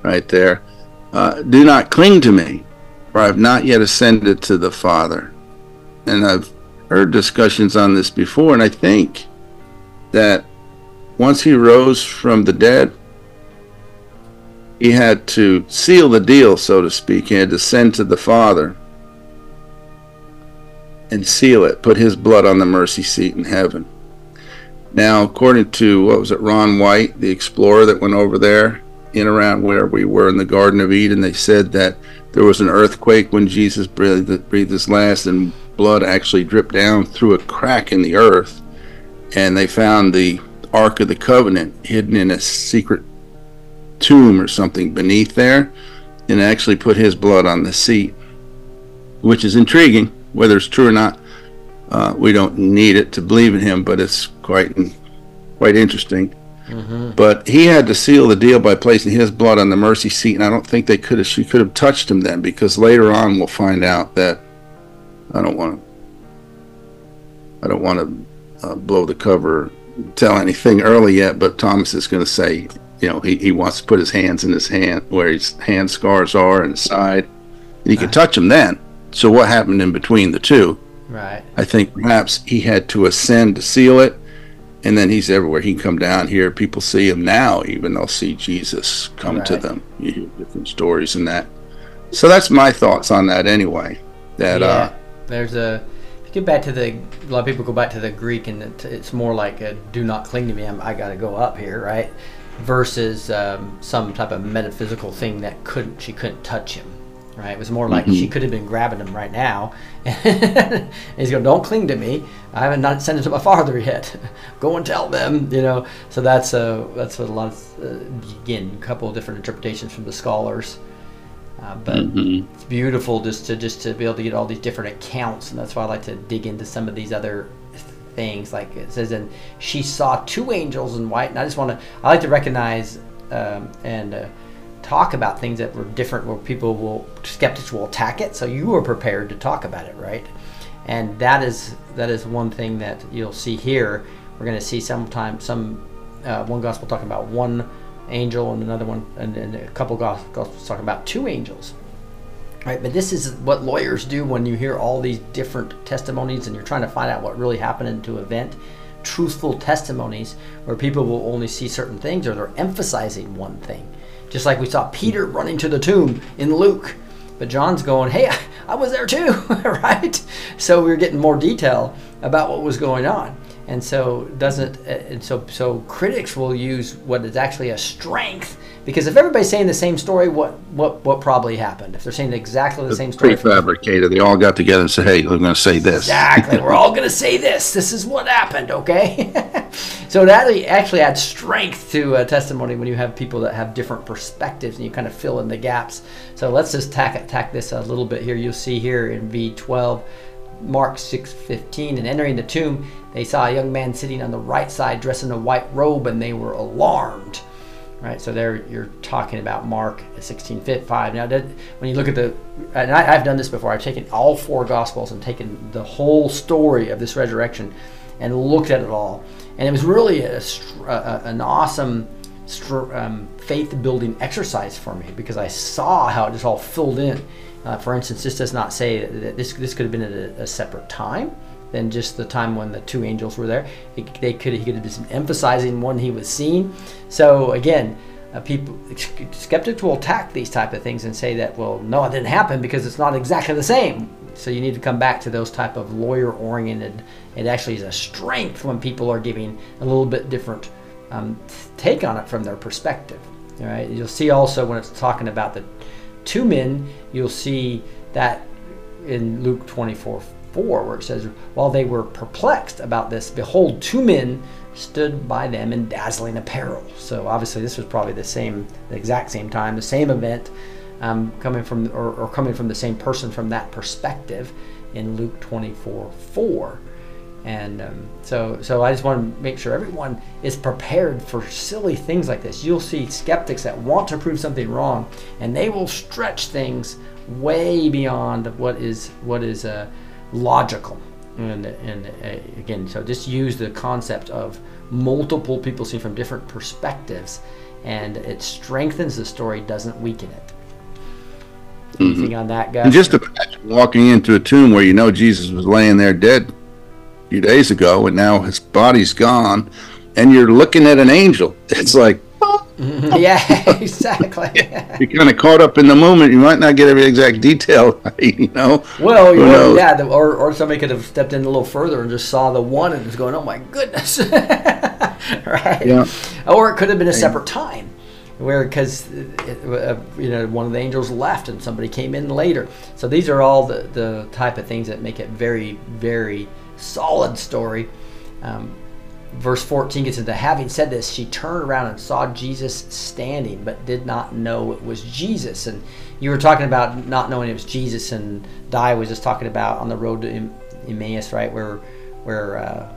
right there, uh, do not cling to me, for I have not yet ascended to the Father. And I've heard discussions on this before, and I think that once he rose from the dead, he had to seal the deal, so to speak. He had to send to the Father and seal it, put his blood on the mercy seat in heaven. Now, according to what was it, Ron Wyatt, the explorer that went over there in around where we were in the Garden of Eden, they said that there was an earthquake when Jesus breathed, breathed his last, and blood actually dripped down through a crack in the earth, and they found the Ark of the Covenant hidden in a secret tomb or something beneath there, and actually put his blood on the seat, which is intriguing. Whether it's true or not, uh, we don't need it to believe in him, but it's quite quite interesting. But he had to seal the deal by placing his blood on the mercy seat, and I don't think they could have. She could have touched him then, because later on we'll find out that I don't want to. I don't want to uh, blow the cover, tell anything early yet. But Thomas is going to say, you know, he, he wants to put his hands in his hand where his hand scars are and his side, and he can touch him then. So what happened in between the two? Right. I think perhaps he had to ascend to seal it, and then he's everywhere. He can come down here. People see him now, even they'll see Jesus come to them. You hear different stories and that. So that's my thoughts on that anyway. That yeah. uh, There's a. If you get back to the, a lot of people go back to the Greek, and it's more like a, "Do not cling to me. I'm, I got to go up here," right? Versus um, some type of metaphysical thing that couldn't she couldn't touch him, right? It was more like she could have been grabbing him right now, and he's going, "Don't cling to me. I haven't not sent it to my father yet. go and tell them," you know. So that's a that's what a lot of uh, again a couple of different interpretations from the scholars. Uh, but it's beautiful just to just to be able to get all these different accounts, and that's why I like to dig into some of these other things. Like it says, and she saw two angels in white, and I just want to I like to recognize um, and uh, talk about things that were different, where people will skeptics will attack it. So you were prepared to talk about it, right? And that is that is one thing that you'll see here. We're going to see sometime some uh, one gospel talking about one angel and another one and, and a couple gos- gospels talking about two angels right but this is what lawyers do when you hear all these different testimonies and you're trying to find out what really happened an event truthful testimonies where people will only see certain things or they're emphasizing one thing just like we saw peter running to the tomb in luke. But john's going hey i, was there too right? So we we're getting more detail about what was going on. And so doesn't and so so critics will use what is actually a strength. Because if everybody's saying the same story what what what probably happened? If they're saying exactly the same story. prefabricated. They all got together and said, "Hey, we're going to say this." exactly. We're all going to say this. This is what happened okay so that actually adds strength to a testimony when you have people that have different perspectives and you kind of fill in the gaps. So let's just tack attack this a little bit here. You'll see here in v12 Mark 6:15 and entering the tomb they saw a young man sitting on the right side dressed in a white robe and they were alarmed. Right so there you're talking about Mark 16 5 now that, when you look at the and I, I've done this before I've taken all four gospels and taken the whole story of this resurrection and looked at it all and it was really a, a, an awesome um, faith building exercise for me because I saw how it just all filled in uh, for instance, this does not say that this this could have been at a, a separate time than just the time when the two angels were there. It, they could he could have been emphasizing when he was seen. So again, uh, people skeptics will attack these type of things and say that well, no, it didn't happen because it's not exactly the same. So you need to come back to those type of lawyer oriented. It actually is a strength when people are giving a little bit different um, take on it from their perspective. All right, you'll see also when it's talking about the two men, you'll see that in Luke 24 4, where it says, While they were perplexed about this, behold, two men stood by them in dazzling apparel. So obviously, this was probably the same, the exact same time, the same event, um, coming from, or, or coming from the same person from that perspective in Luke 24 4. And um, so, so I just want to make sure everyone is prepared for silly things like this. You'll see skeptics that want to prove something wrong, and they will stretch things way beyond what is what is uh, logical. And, and uh, again, so just use the concept of multiple people see from different perspectives, and it strengthens the story, doesn't weaken it. Anything on that, guys? And just imagine walking into a tomb where you know Jesus was laying there dead few days ago, and now his body's gone, and you're looking at an angel. It's like, yeah, exactly. You're kind of caught up in the moment. You might not get every exact detail, right, you know. Well, you know, yeah, the, or, or somebody could have stepped in a little further and just saw the one and was going, "Oh my goodness!" right? Yeah. Or it could have been a separate time, where because uh, you know one of the angels left and somebody came in later. So these are all the the type of things that make it very very solid story. Um, verse 14 gets into having said this she turned around and saw jesus standing but did not know it was jesus and you were talking about not knowing it was jesus and di was just talking about on the road to Em- emmaus right where where uh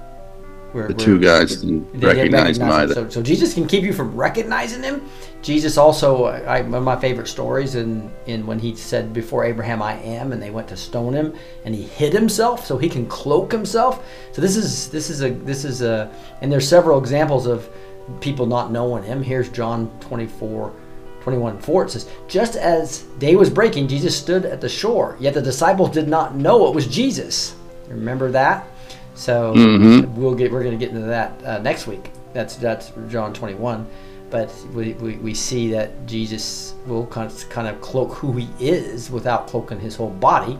where, The where- two guys didn't recognize him him. either. So, so Jesus can keep you from recognizing him. Jesus also, I, one of my favorite stories, in, in when he said, "Before Abraham, I am," and they went to stone him, and he hid himself so he can cloak himself. So this is this is a this is a, and there's several examples of people not knowing him. Here's John 24. 21 4 it says just as day was breaking jesus stood at the shore yet the disciples did not know it was jesus remember that so we'll get we're going to get into that uh, next week. That's that's John 21, but we, we, we see that Jesus will kind of, kind of cloak who he is without cloaking his whole body,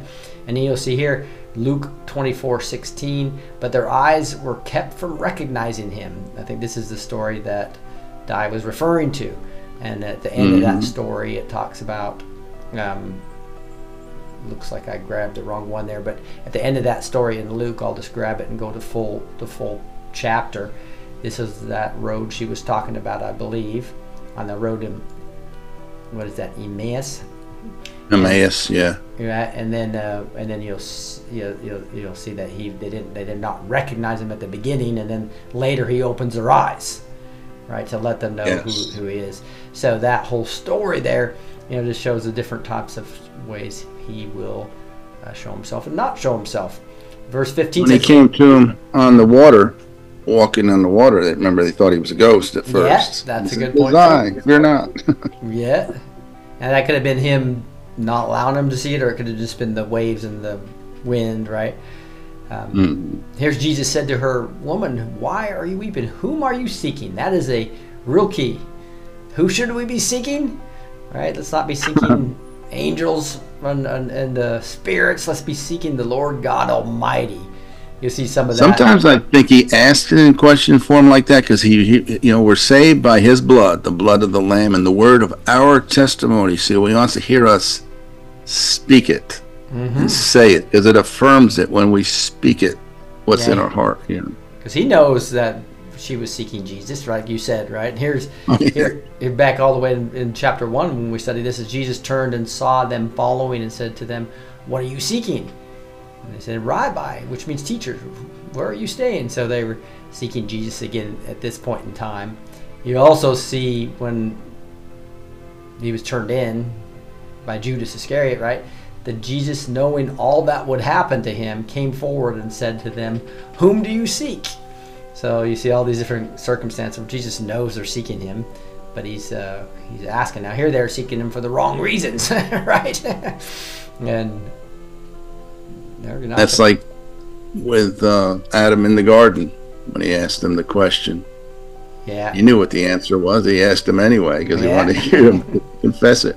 and then you'll see here Luke 24 16. But their eyes were kept from recognizing him. I think this is the story that Di was referring to, and at the end of that story, it talks about. Um, looks like I grabbed the wrong one there, but at the end of that story in Luke, I'll just grab it and go to full the full chapter. This is that road she was talking about, I believe, on the road to what is that, Emmaus? Emmaus, yeah. Yeah, and then uh, and then you'll, you'll you'll you'll see that he they didn't they did not recognize him at the beginning, and then later he opens their eyes, right, to let them know Yes. who, who he is. So that whole story there, you know, just shows the different types of ways he will uh, show himself and not show himself. Verse fifteen When he came to him on the water, walking on the water, they remember they thought he was a ghost at Yeah, first. that's He a good point, "It's I, Fear not. Yeah, and that could have been him not allowing him to see it, or it could have just been the waves and the wind, right? Um, Here's Jesus said to her, Woman, why are you weeping? Whom are you seeking? That is a real key. Who should we be seeking? Right? Let's not be seeking angels and, and, and uh, spirits. Let's be seeking the Lord God Almighty. You see some of that. Sometimes I think he asked it in question form like that because he, he, you know, we're saved by his blood, the blood of the Lamb, and the word of our testimony. So he wants to hear us speak it Mm-hmm. and say it because it affirms it when we speak it, what's in our heart. You know. because he knows that she was seeking Jesus, like you said, right? And here's here, here back all the way in, in chapter one when we study this, is Jesus turned and saw them following and said to them, "What are you seeking?" And they said, "Rabbi," which means teacher. Where are you staying? So they were seeking Jesus again at this point in time. You also see when he was turned in by Judas Iscariot, right? That Jesus, knowing all that would happen to him, came forward and said to them, Whom do you seek? So you see all these different circumstances where Jesus knows they're seeking him, but he's uh, he's asking. Now here they're seeking him for the wrong reasons, right? and. That's like with uh, Adam in the garden when he asked him the question. yeah, He knew what the answer was. He asked him anyway because he wanted to hear him confess it.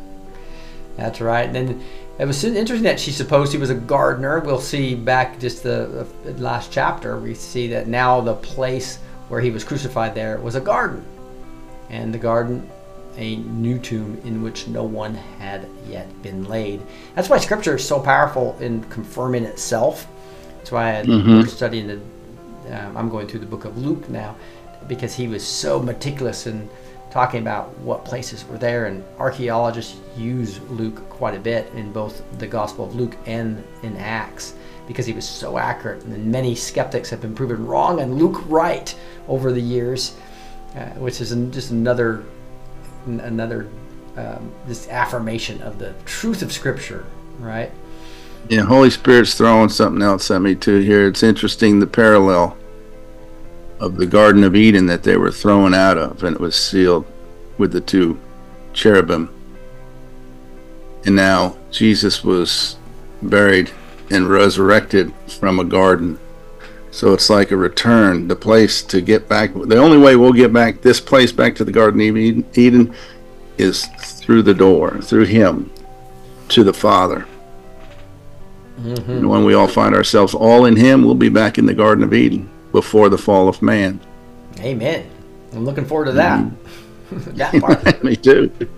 That's right. And then it was interesting that she supposed he was a gardener. We'll see back just the, the last chapter. We see that now the place where he was crucified there was a garden, and the garden, a new tomb in which no one had yet been laid. That's why Scripture is so powerful in confirming itself. That's why I, we're studying the. Um, I'm going through the book of Luke now, because he was so meticulous in talking about what places were there, and archaeologists use Luke quite a bit in both the Gospel of Luke and in Acts because he was so accurate. And many skeptics have been proven wrong and Luke right over the years, uh, which is just another another um, this affirmation of the truth of Scripture, right? Yeah, Holy Spirit's throwing something else at me too here. It's interesting the parallel of the Garden of Eden that they were thrown out of, and it was sealed with the two cherubim. And now Jesus was buried and resurrected from a garden So it's like a return, the place to get back. The only way we'll get back this place back to the Garden of Eden, is through the door, through Him, to the Father. Mm-hmm. And when we all find ourselves all in Him, we'll be back in the Garden of Eden before the fall of man. Amen. I'm looking forward to that. that part. Me too.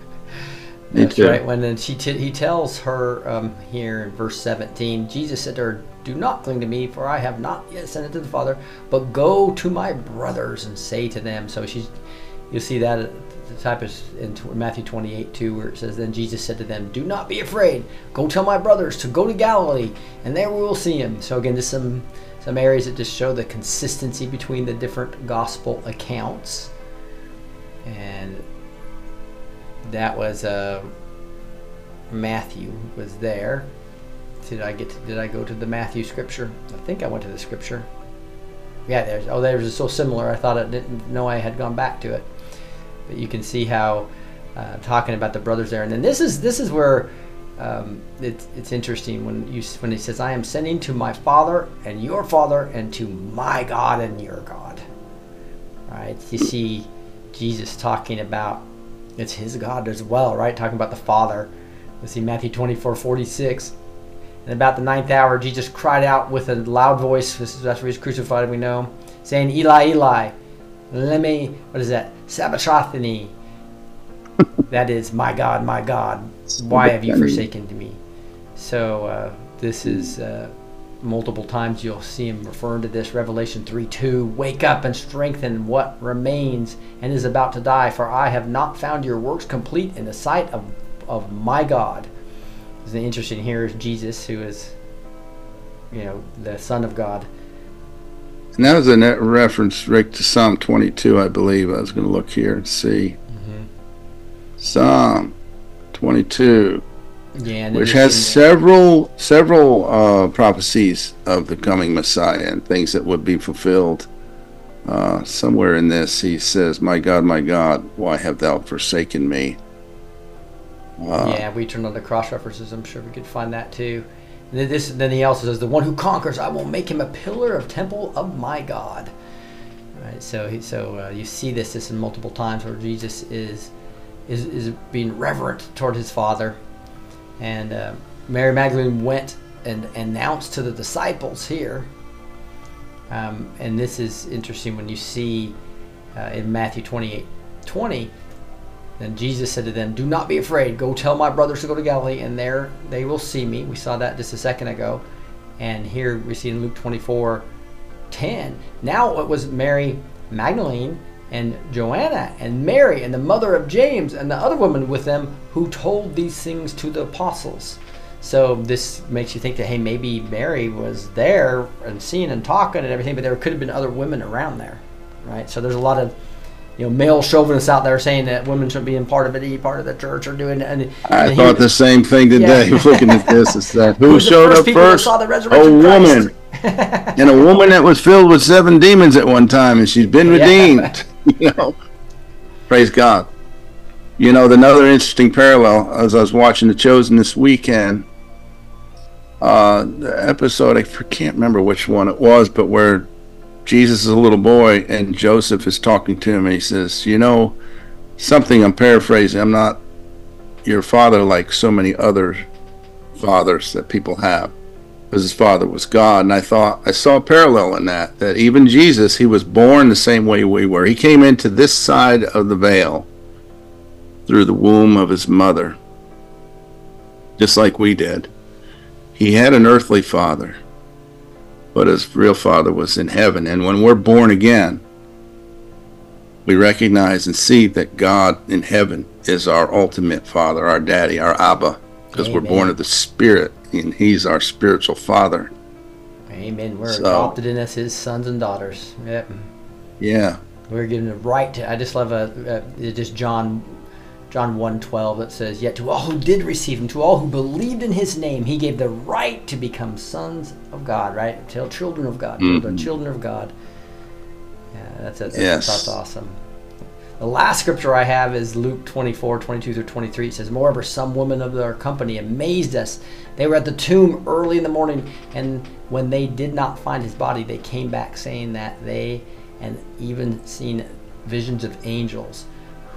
Me That's too. right. When then she t- he tells her um, here in verse 17, Jesus said to her, "Do not cling to me, for I have not yet ascended to the Father, but go to my brothers and say to them." So she's, you'll see that uh, the type is in Matthew 28 too, where it says, "Then Jesus said to them, Do not be afraid. Go tell my brothers to go to Galilee, and there we will see him." So again, just some some areas that just show the consistency between the different gospel accounts, and that was uh, Matthew was there. Did I get? To, did I go to the Matthew scripture? I think I went to the scripture. Yeah, there's. Oh, there's so similar. I thought I didn't know I had gone back to it. But you can see how uh, talking about the brothers there, and then this is this is where um, it's it's interesting when you when he says, "I am sending to my Father and your Father, and to my God and your God." Right? You see Jesus talking about it's his God as well, right? Talking about the Father. We see Matthew 24, 46. And about the ninth hour, Jesus cried out with a loud voice, this is after he was crucified, we know, saying, Eli, Eli, lemme, what is that? Sabbathani. that is, my God, my God, why have you forsaken me? So uh, this is uh, multiple times you'll see him referring to this. Revelation 3 2 Wake up and strengthen what remains and is about to die, for I have not found your works complete in the sight of, of my God. It's interesting here is Jesus, who is, you know, the Son of God. And that was a net reference, Rick, to Psalm 22, I believe. I was going to look here and see. Psalm 22, Yeah, which has several several uh, prophecies of the coming Messiah and things that would be fulfilled. Uh, somewhere in this, he says, "My God, my God, why have thou forsaken me?" Uh, yeah, we turned on the cross references. I'm sure we could find that too. And then this, then he also says, "The one who conquers, I will make him a pillar of temple of my God." Right. So, he, so uh, you see this this in multiple times where Jesus is is is being reverent toward his Father, and uh, Mary Magdalene went and announced to the disciples here. Um, and this is interesting when you see uh, in Matthew 28 20 then Jesus said to them, Do not be afraid. Go tell my brothers to go to Galilee, and there they will see me. We saw that just a second ago. And here we see in Luke 24 10. Now it was Mary Magdalene and Joanna and Mary and the mother of James and the other woman with them who told these things to the apostles. So this makes you think that, hey, maybe Mary was there and seeing and talking and everything, but there could have been other women around there, right? So there's a lot of you know, male chauvinists out there saying that women shouldn't be in part of it, any part of the church or doing. And, I and thought he- the same thing today. Yeah. Looking at this, is that who showed first up first? saw the A Christ? woman, and a woman that was filled with seven demons at one time, and she's been Yeah. redeemed. You know, praise God. You know, another interesting parallel as I was watching The Chosen this weekend. Uh, the episode I can't remember which one it was, but where Jesus is a little boy and Joseph is talking to him, he says, "You know, something." I'm paraphrasing. I'm not your father like so many other fathers that people have because his father was God. And I thought I saw a parallel in that, that even Jesus, he was born the same way we were. He came into this side of the veil through the womb of his mother, just like we did. He had an earthly father, but his real father was in heaven. And when we're born again, we recognize and see that God in heaven is our ultimate father, our daddy, our Abba, because we're born of the Spirit, and He's our spiritual father. Amen. We're So- adopted in as his sons and daughters. Yep. Yeah. We're given the right to. I just love a, a just John, John one twelve that says, "Yet to all who did receive him, to all who believed in his name, he gave the right to become sons of God." Right? Tell children of God. Children, mm-hmm. children of God. Yeah, that's that's, Yes. that's awesome. The last scripture I have is Luke 24, 22 through 23. It says, Moreover, some women of their company amazed us. They were at the tomb early in the morning, and when they did not find his body, they came back saying that they and even seen visions of angels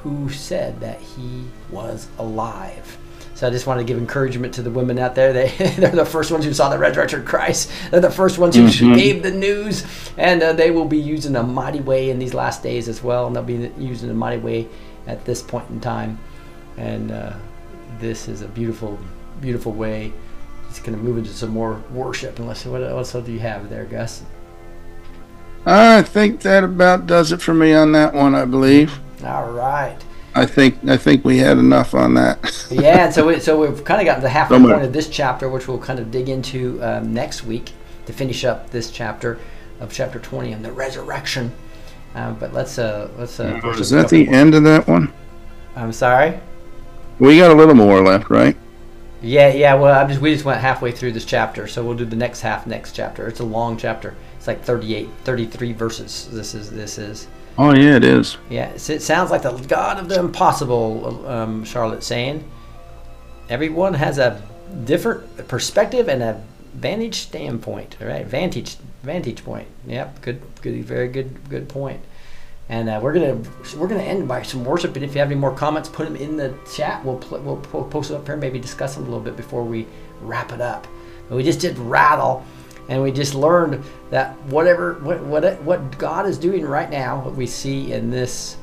who said that he was alive. So I just want to give encouragement to the women out there. They, they're the first ones who saw the resurrection of Christ. They're the first ones who gave the news. And uh, they will be used in a mighty way in these last days as well. And they'll be used in a mighty way at this point in time. And uh, this is a beautiful, beautiful way. It's going to move into some more worship. Unless what else do you have there, Gus? I think that about does it for me on that one. I believe. All right. I think I think we had enough on that. yeah, and so we, so we've kind of gotten to the halfway Somewhere. point of this chapter, which we'll kind of dig into um, next week to finish up this chapter of chapter 20 and the resurrection. Um, but let's uh let's uh. Is that the more- end of that one? I'm sorry. We got a little more left, right? Yeah, yeah. Well, I'm just we just went halfway through this chapter, so we'll do the next half next chapter. It's a long chapter. It's like 38, 33 verses. This is this is. Oh yeah, it is. Yeah, it sounds like the God of the impossible, um, Charlotte saying. Everyone has a different perspective and a vantage standpoint, all right? Vantage vantage point. Yep, good, good, very good, good point. And uh, we're gonna we're gonna end by some worship. And if you have any more comments, put them in the chat. We'll pl- we'll po- post it up here. And maybe discuss them a little bit before we wrap it up. But we just did rattle, and we just learned that whatever what what what God is doing right now, what we see in this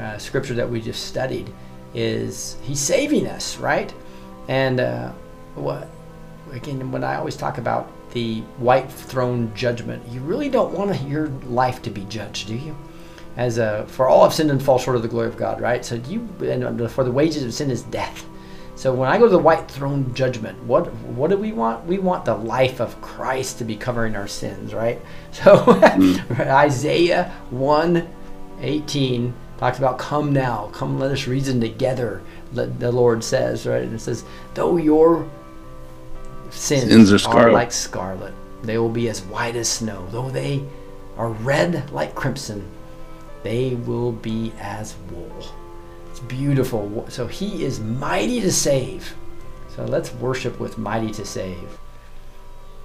uh, scripture that we just studied, is He's saving us, right? And uh, what again? When I always talk about the white throne judgment, you really don't want your life to be judged, do you? As uh, for all have sinned and fall short of the glory of God, right? So you and uh, for the wages of sin is death. So when I go to the white throne judgment, what what do we want? We want the life of Christ to be covering our sins, right? So Isaiah 1 18 talks about come now, come let us reason together, the Lord says, right? And it says, though your sins, Sins are are like scarlet, they will be as white as snow. Though they are red like crimson, they will be as wool. It's beautiful. So he is mighty to save. So let's worship with mighty to save.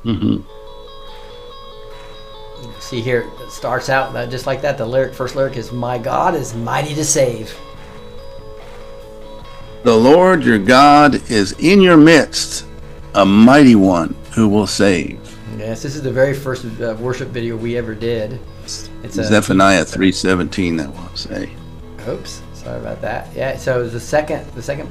hmm See here, it starts out just like that. The lyric, first lyric is, "My God is mighty to save." The Lord your God is in your midst, a mighty one who will save. Yes, this is the very first uh, worship video we ever did. It's a Zephaniah three seventeen. That was a. Oops, sorry about that. Yeah, so the second the second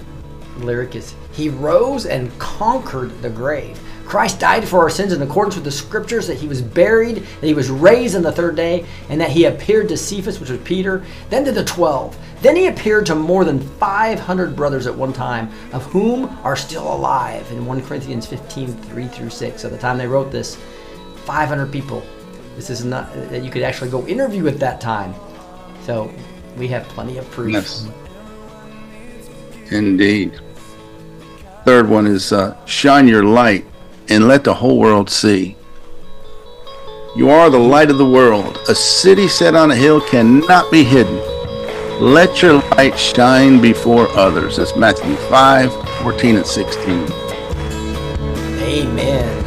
lyric is He rose and conquered the grave. Christ died for our sins in accordance with the scriptures that he was buried, that he was raised on the third day, and that he appeared to Cephas, which was Peter, then to the twelve. Then he appeared to more than 500 brothers at one time, of whom are still alive in 1 Corinthians 15 3 through 6. At the time they wrote this, 500 people. This is not that you could actually go interview at that time. So we have plenty of proof. Yes. Indeed. Third one is uh, shine your light and let the whole world see. You are the light of the world. A city set on a hill cannot be hidden. Let your light shine before others. That's Matthew 5, 14 and 16. Amen.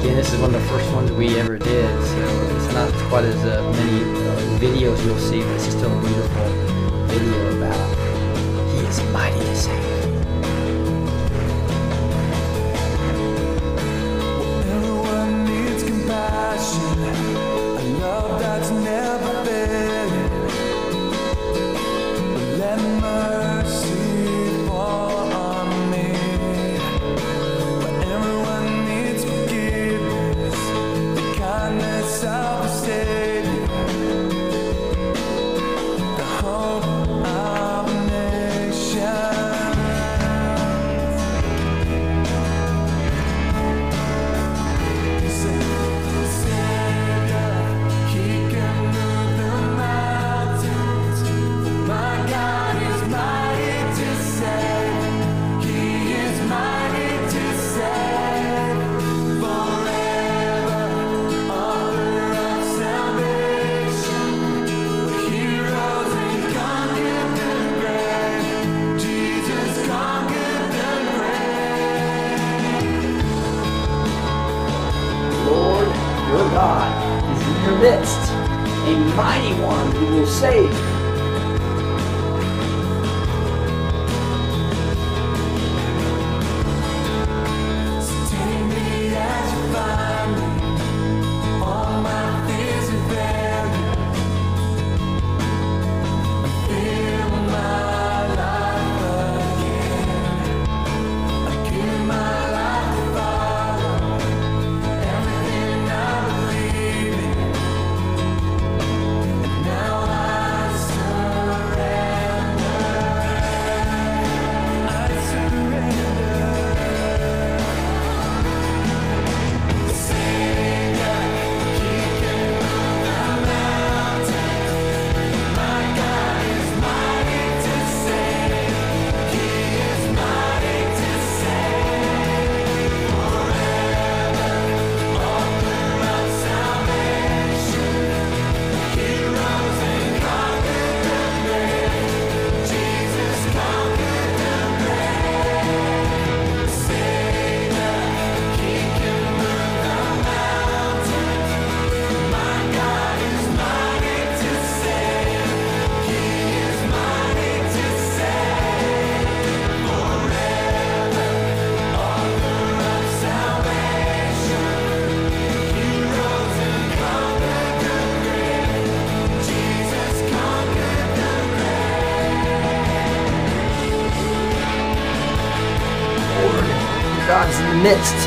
Again, this is one of the first ones we ever did, so it's not quite as uh, many uh, videos you'll see, but it's still a beautiful video about He is mighty to save. Never God's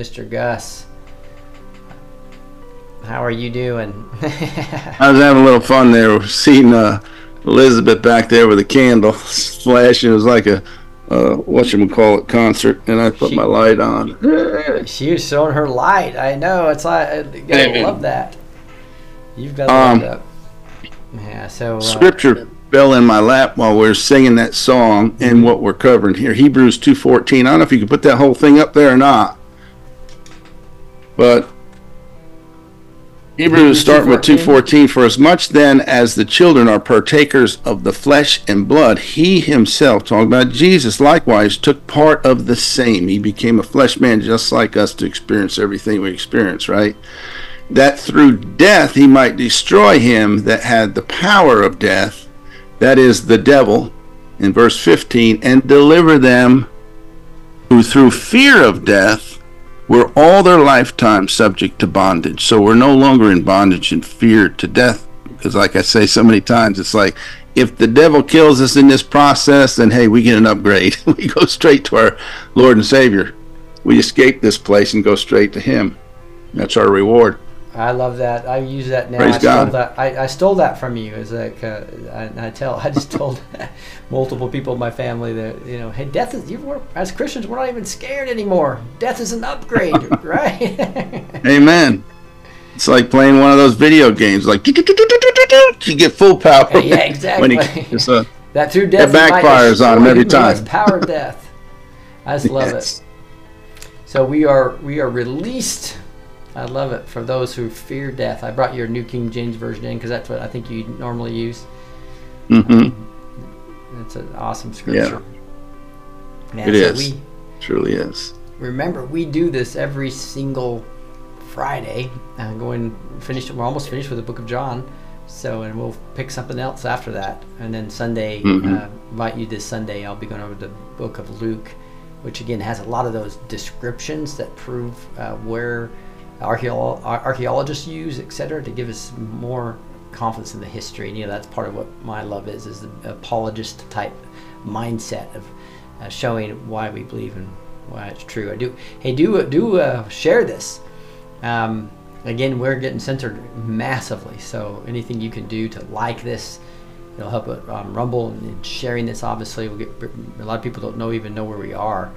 Mr. Gus. How are you doing? I was having a little fun there, seeing uh, Elizabeth back there with a candle flashing. It was like a uh, what you call it concert, and I put She- my light on. she was showing her light. I know. It's like you gotta love that. You've got to Um, love that. Yeah. So uh, Scripture fell in my lap while we are singing that song and what we're covering here. Hebrews 2.14. I don't know if you can put that whole thing up there or not. But Hebrews start with 2.14. For as much then as the children are partakers of the flesh and blood, he himself, talking about Jesus, likewise took part of the same. He became a flesh man just like us to experience everything we experience, right? That through death he might destroy him that had the power of death, that is the devil, in verse 15, and deliver them who through fear of death were all their lifetime subject to bondage. So we're no longer in bondage and fear to death. Because, like I say so many times, it's like if the devil kills us in this process, then hey, we get an upgrade. we go straight to our Lord and Savior. We escape this place and go straight to Him. That's our reward. I love that. I use that now. Praise I stole that. I, I stole that from you. It's like uh, I, I tell. I just told multiple people in my family that you know, hey, death is. You, we're, as Christians, we're not even scared anymore. Death is an upgrade, right? Amen. It's like playing one of those video games, like you get full power. Yeah, exactly. when he, a, that through death, It backfires on him every time. Power of death. I just love Yes. it. So we are we are released. I love it for those who fear death. I brought your New King James version in because that's what I think you normally use. hmm It's an awesome scripture. Yeah, It so is. We, Truly is. remember, we do this every single Friday. Uh, going finish. We're almost finished with the Book of John. So, and we'll pick something else after that. And then Sunday, Mhm. uh, invite you this Sunday. I'll be going over the Book of Luke, which again has a lot of those descriptions that prove uh, where archaeo- archaeologists use, etc., to give us more confidence in the history. And you know, that's part of what my love is, is the apologist type mindset of uh, showing why we believe and why it's true. I do. Hey, do do uh, share this. Um, again, we're getting censored massively, so anything you can do to like this, it'll help it, um, Rumble and sharing this. Obviously, will get a lot of people don't know even know where we are.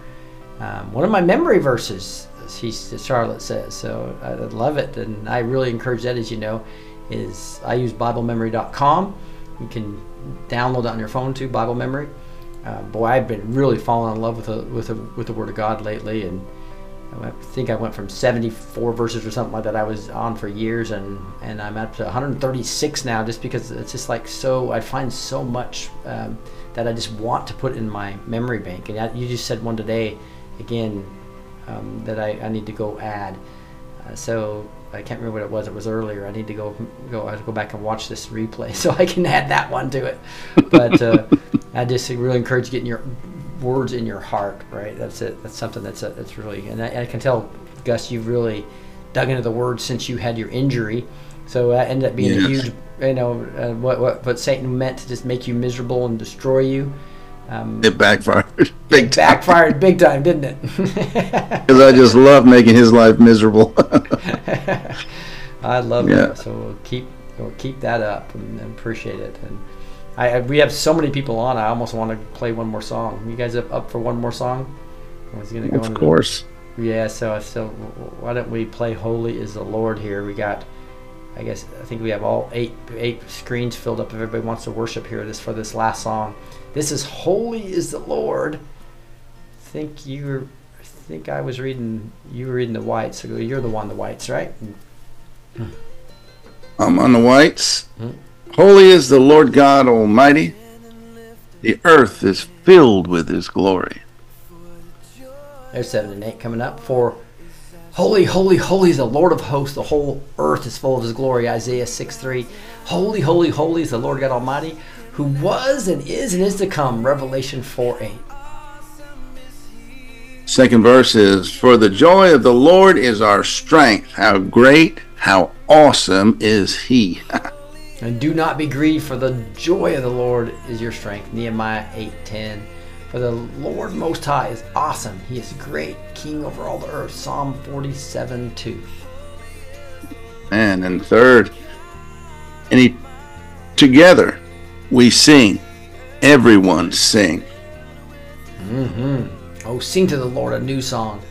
Um, one of my memory verses, she Charlotte says, so I love it, and I really encourage that. As you know, is I use BibleMemory.com. You can download that on your phone too, Bible Memory. Uh, boy, I've been really falling in love with the with the with the Word of God lately, and I think I went from 74 verses or something like that I was on for years, and and I'm up to 136 now, just because it's just like so. I find so much um, that I just want to put in my memory bank, and you just said one today, again, um, that I, I need to go add. Uh, so I can't remember what it was. It was earlier. I need to go go. I have to go back and watch this replay so I can add that one to it. But uh, I just really encourage getting your words in your heart. Right. That's it. That's something that's a, that's really. And I, I can tell, Gus, you've really dug into the words since you had your injury. So that ended up being a huge. You know uh, what what what Satan meant to just make you miserable and destroy you. Um, It backfired big time backfired big time, didn't it? because I just love making his life miserable. I love Yeah. that. So we'll keep we'll keep that up and, and appreciate it. And I, I we have so many people on. I almost want to play one more song. You guys up, up for one more song? I was gonna go of course. Yeah. So so why don't we play "Holy Is the Lord" here? We got. I guess I think we have all eight eight screens filled up. If everybody wants to worship here, this for this last song. This is "Holy Is the Lord." I think you were. I think I was reading. You were reading the whites. So you're the one, the whites, right? I'm on the whites. Hmm. Holy is the Lord God Almighty. The earth is filled with His glory. There's seven and eight coming up. For holy, holy, holy is the Lord of hosts. The whole earth is full of his glory. Isaiah 6 3. Holy, holy, holy is the Lord God Almighty, who was and is and is to come. Revelation 4 8. Second verse is For the joy of the Lord is our strength. How great, how awesome is He. And do not be grieved, for the joy of the Lord is your strength. Nehemiah 8 10. For the Lord Most High is awesome. He is great, King over all the earth. Psalm 47 2. and and third, and he, together we sing. Everyone sing. Oh, sing to the Lord a new song.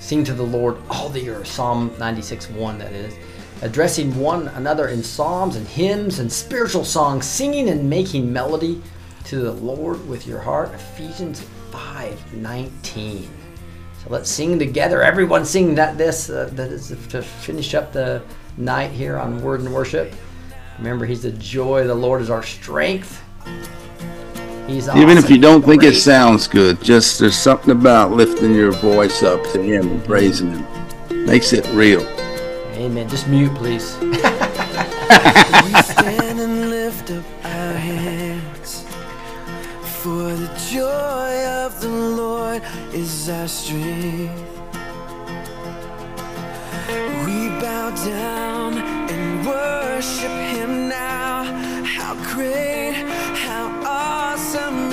Sing to the Lord all the earth. Psalm 96 1, that is. addressing one another in psalms and hymns and spiritual songs, singing and making melody to the Lord with your heart. Ephesians 5:19. So let's sing together. Everyone sing that this uh, that is to finish up the night here on Word and Worship. Remember, He's the joy. The Lord is our strength. He's awesome. Even if you don't think it sounds good, just there's something about lifting your voice up to Him and praising Him. Makes it real. Amen. Just mute, please. We stand and lift up our hands. For the joy of the Lord is our strength. We bow down and worship Him now. How great, how awesome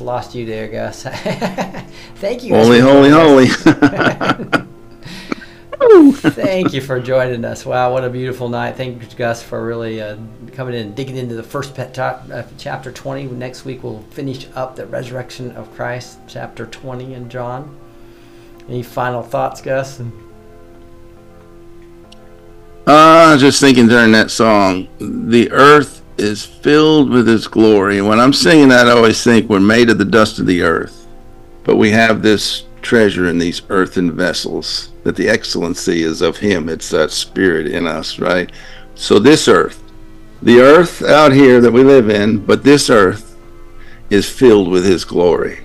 just lost you there, Gus. Thank you. Holy, holy, holy. Thank you for joining us. Wow, what a beautiful night. Thank you, Gus, for really uh, coming in and digging into the first pet ta- uh, chapter 20. Next week, we'll finish up the resurrection of Christ, chapter 20 in John. Any final thoughts, Gus? Was just thinking during that song, the earth is filled with His glory. And when I'm singing that, I always think we're made of the dust of the earth, but we have this treasure in these earthen vessels. That the excellency is of Him. It's that Spirit in us, right? So this earth, the earth out here that we live in, but this earth is filled with His glory.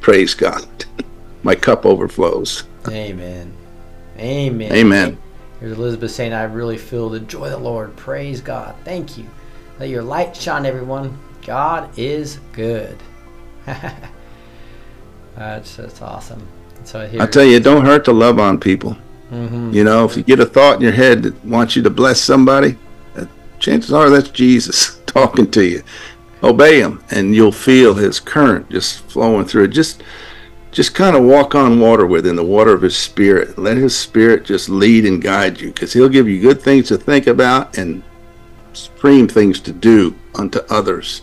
Praise God. My cup overflows. Amen. Amen. Amen. Here's Elizabeth saying, I really feel the joy of the Lord. Praise God. Thank you. Let your light shine, everyone. God is good. that's, that's awesome. So here, I tell you, it don't hurt to love on people. Mhm. You know, if you get a thought in your head that wants you to bless somebody, uh, chances are that's Jesus talking to you. Obey him, and you'll feel his current just flowing through it. Just, just kind of walk on water with him, the water of his spirit. Let his spirit just lead and guide you, because he'll give you good things to think about and supreme things to do unto others.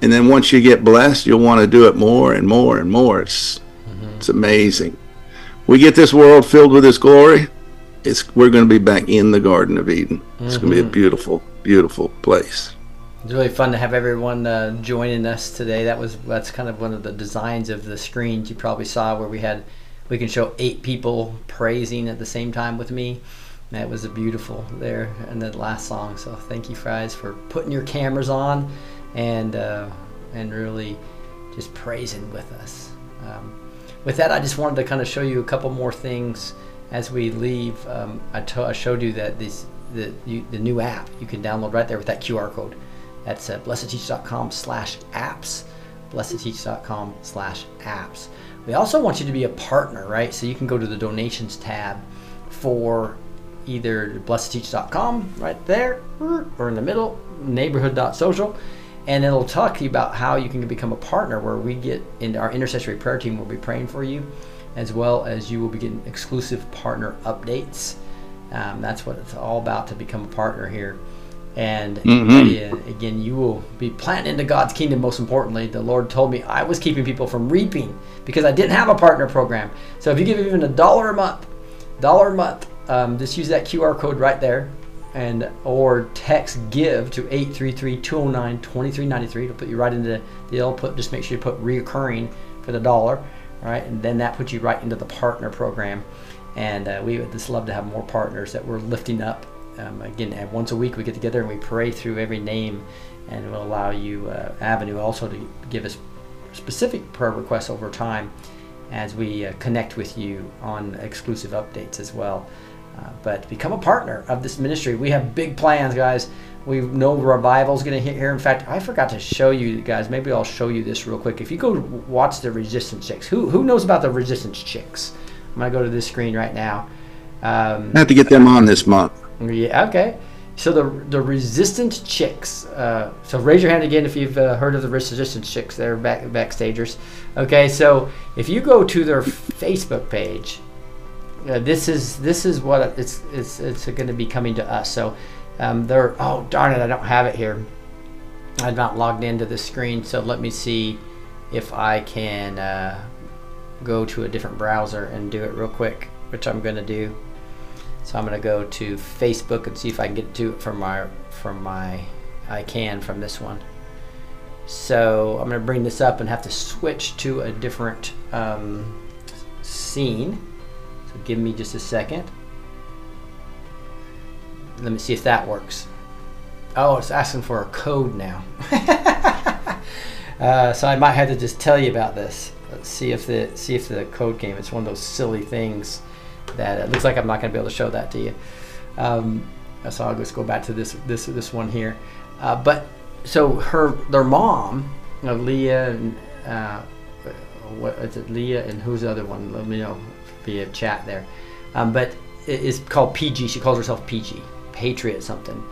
And then once you get blessed, you'll want to do it more and more and more. It's, it's amazing. We get this world filled with his glory. It's we're going to be back in the Garden of Eden. It's going to be a beautiful, beautiful place. It's really fun to have everyone uh, joining us today. That was that's kind of one of the designs of the screens you probably saw where we had we can show eight people praising at the same time with me. That was a beautiful there in the last song. So thank you Fries, for putting your cameras on and uh, and really just praising with us. Um, with that, I just wanted to kind of show you a couple more things as we leave. Um, I, I showed you that this the you, the new app you can download right there with that QR code. That's uh, blessed2teach.com slash apps. Blessed2teach.com slash apps. We also want you to be a partner, right? So you can go to the donations tab for either blessed2teach.com right there or in the middle, neighborhood.social. And it'll talk to you about how you can become a partner where we get in our intercessory prayer team will be praying for you, as well as you will be getting exclusive partner updates. Um, that's what it's all about to become a partner here. And Mhm. uh, again, you will be planting into God's kingdom. Most importantly, the Lord told me I was keeping people from reaping because I didn't have a partner program. So if you give even a dollar a month, dollar a month, um, just use that QR code right there, and or text give to 833-209-2393 to put you right into the deal. Put just make sure you put reoccurring for the dollar, all right, and then that puts you right into the partner program. And uh, we would just love to have more partners that we're lifting up. Um, again, once a week we get together and we pray through every name, and we'll allow you uh, avenue also to give us specific prayer requests over time as we uh, connect with you on exclusive updates as well. Uh, but become a partner of this ministry. We have big plans, guys. We know revival's going to hit here. In fact, I forgot to show you guys. Maybe I'll show you this real quick. If you go watch the Resistance Chicks, who who knows about the Resistance Chicks? I'm gonna go to this screen right now. Um, I have to get them on this month. yeah. Okay. So the the Resistant Chicks. Uh, so raise your hand again if you've uh, heard of the Resistance Chicks. They're back backstagers. Okay. So if you go to their Facebook page, uh, this is this is what it's it's it's going to be coming to us. So um, they're oh darn it, I don't have it here. I'm not logged into the screen. So let me see if I can uh, go to a different browser and do it real quick, which I'm going to do. So I'm gonna go to Facebook and see if I can get to it from my from my I can from this one. So I'm gonna bring this up and have to switch to a different um, scene. So give me just a second. Let me see if that works. Oh, it's asking for a code now. uh, so I might have to just tell you about this. Let's see if the see if the code came. It's one of those silly things that it looks like I'm not going to be able to show that to you. Um, so I'll just go back to this this this one here. Uh, but so her their mom, uh, Leah and uh, what is it? Leah and who's the other one? Let me know via chat there. Um, but it is called PG. She calls herself PG, Patriot something,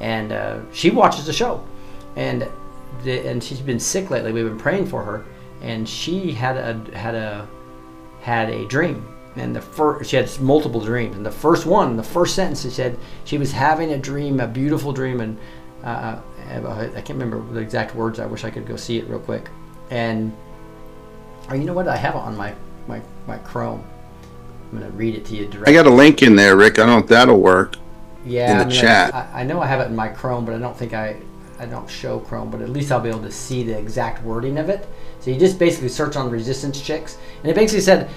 and uh, she watches the show, and the, and she's been sick lately. We've been praying for her, and she had a had a had a dream. And the first she had multiple dreams. And the first one the first sentence she said she was having a dream a beautiful dream. And uh, I can't remember the exact words. I wish I could go see it real quick. And or you know what? I have it on my my, my Chrome I'm gonna read it to you directly. I got a link in there, Rick. I don't know if that'll work. Yeah, in the I mean, chat. I, I know I have it in my Chrome, but I don't think I I don't show Chrome. But at least I'll be able to see the exact wording of it. So you just basically search on resistance chicks, and it basically said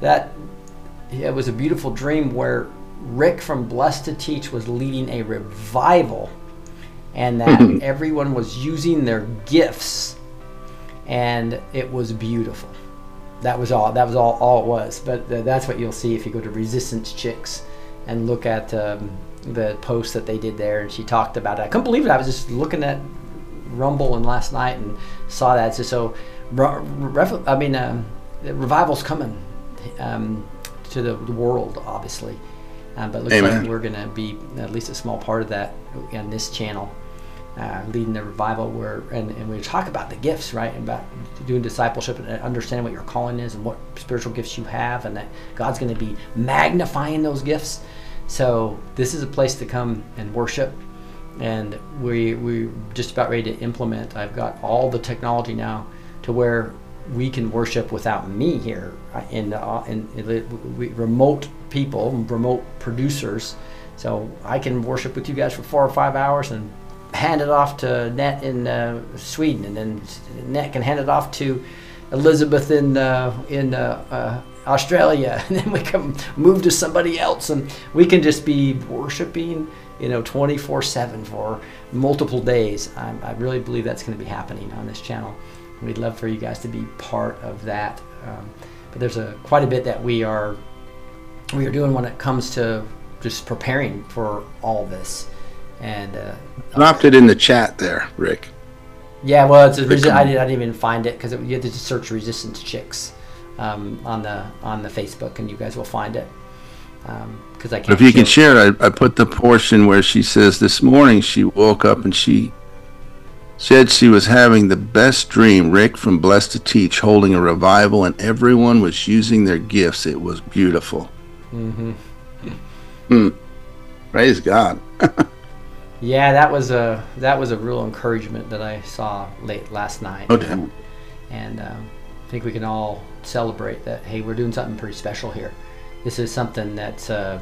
that it was a beautiful dream where Rick from Blessed to Teach was leading a revival, and that everyone was using their gifts, and it was beautiful. That was all. That was all. All it was. But th- that's what you'll see if you go to Resistance Chicks and look at um, the post that they did there. And she talked about it. I couldn't believe it. I was just looking at Rumble and last night and saw that. So, so I mean, um, the revival's coming um, to the, the world, obviously. Um, but looks Amen. like we're going to be at least a small part of that on this channel, uh, leading the revival. Where and, and we talk about the gifts, right? And about doing discipleship and understanding what your calling is and what spiritual gifts you have, and that God's going to be magnifying those gifts. So this is a place to come and worship and we we just about ready to implement. I've got all the technology now to where we can worship without me here uh, in the, uh, in the- we, remote people, remote producers. So I can worship with you guys for four or five hours and hand it off to Net in uh, Sweden, and then Net can hand it off to Elizabeth in uh, in uh, uh, Australia, and then we can move to somebody else, and we can just be worshiping, you know, 24/7 for multiple days. I, I really believe that's going to be happening on this channel. We'd love for you guys to be part of that. Um, but there's a quite a bit that we are we are doing when it comes to just preparing for all this. And uh, Dropped it in the chat there, Rick. yeah, well, it's resi- I, did, I didn't even find it because you had to search "resistance chicks" um, on the on the Facebook, and you guys will find it. Because I can't. If you can share, I, I put the portion where she says this morning she woke up and she said she was having the best dream. Rick from Blessed to Teach holding a revival and everyone was using their gifts. It was beautiful. Mm-hmm. Hmm. Praise God. Yeah, that was a that was a real encouragement that I saw late last night. No doubt. and um, I think we can all celebrate that. Hey, we're doing something pretty special here. This is something that's uh,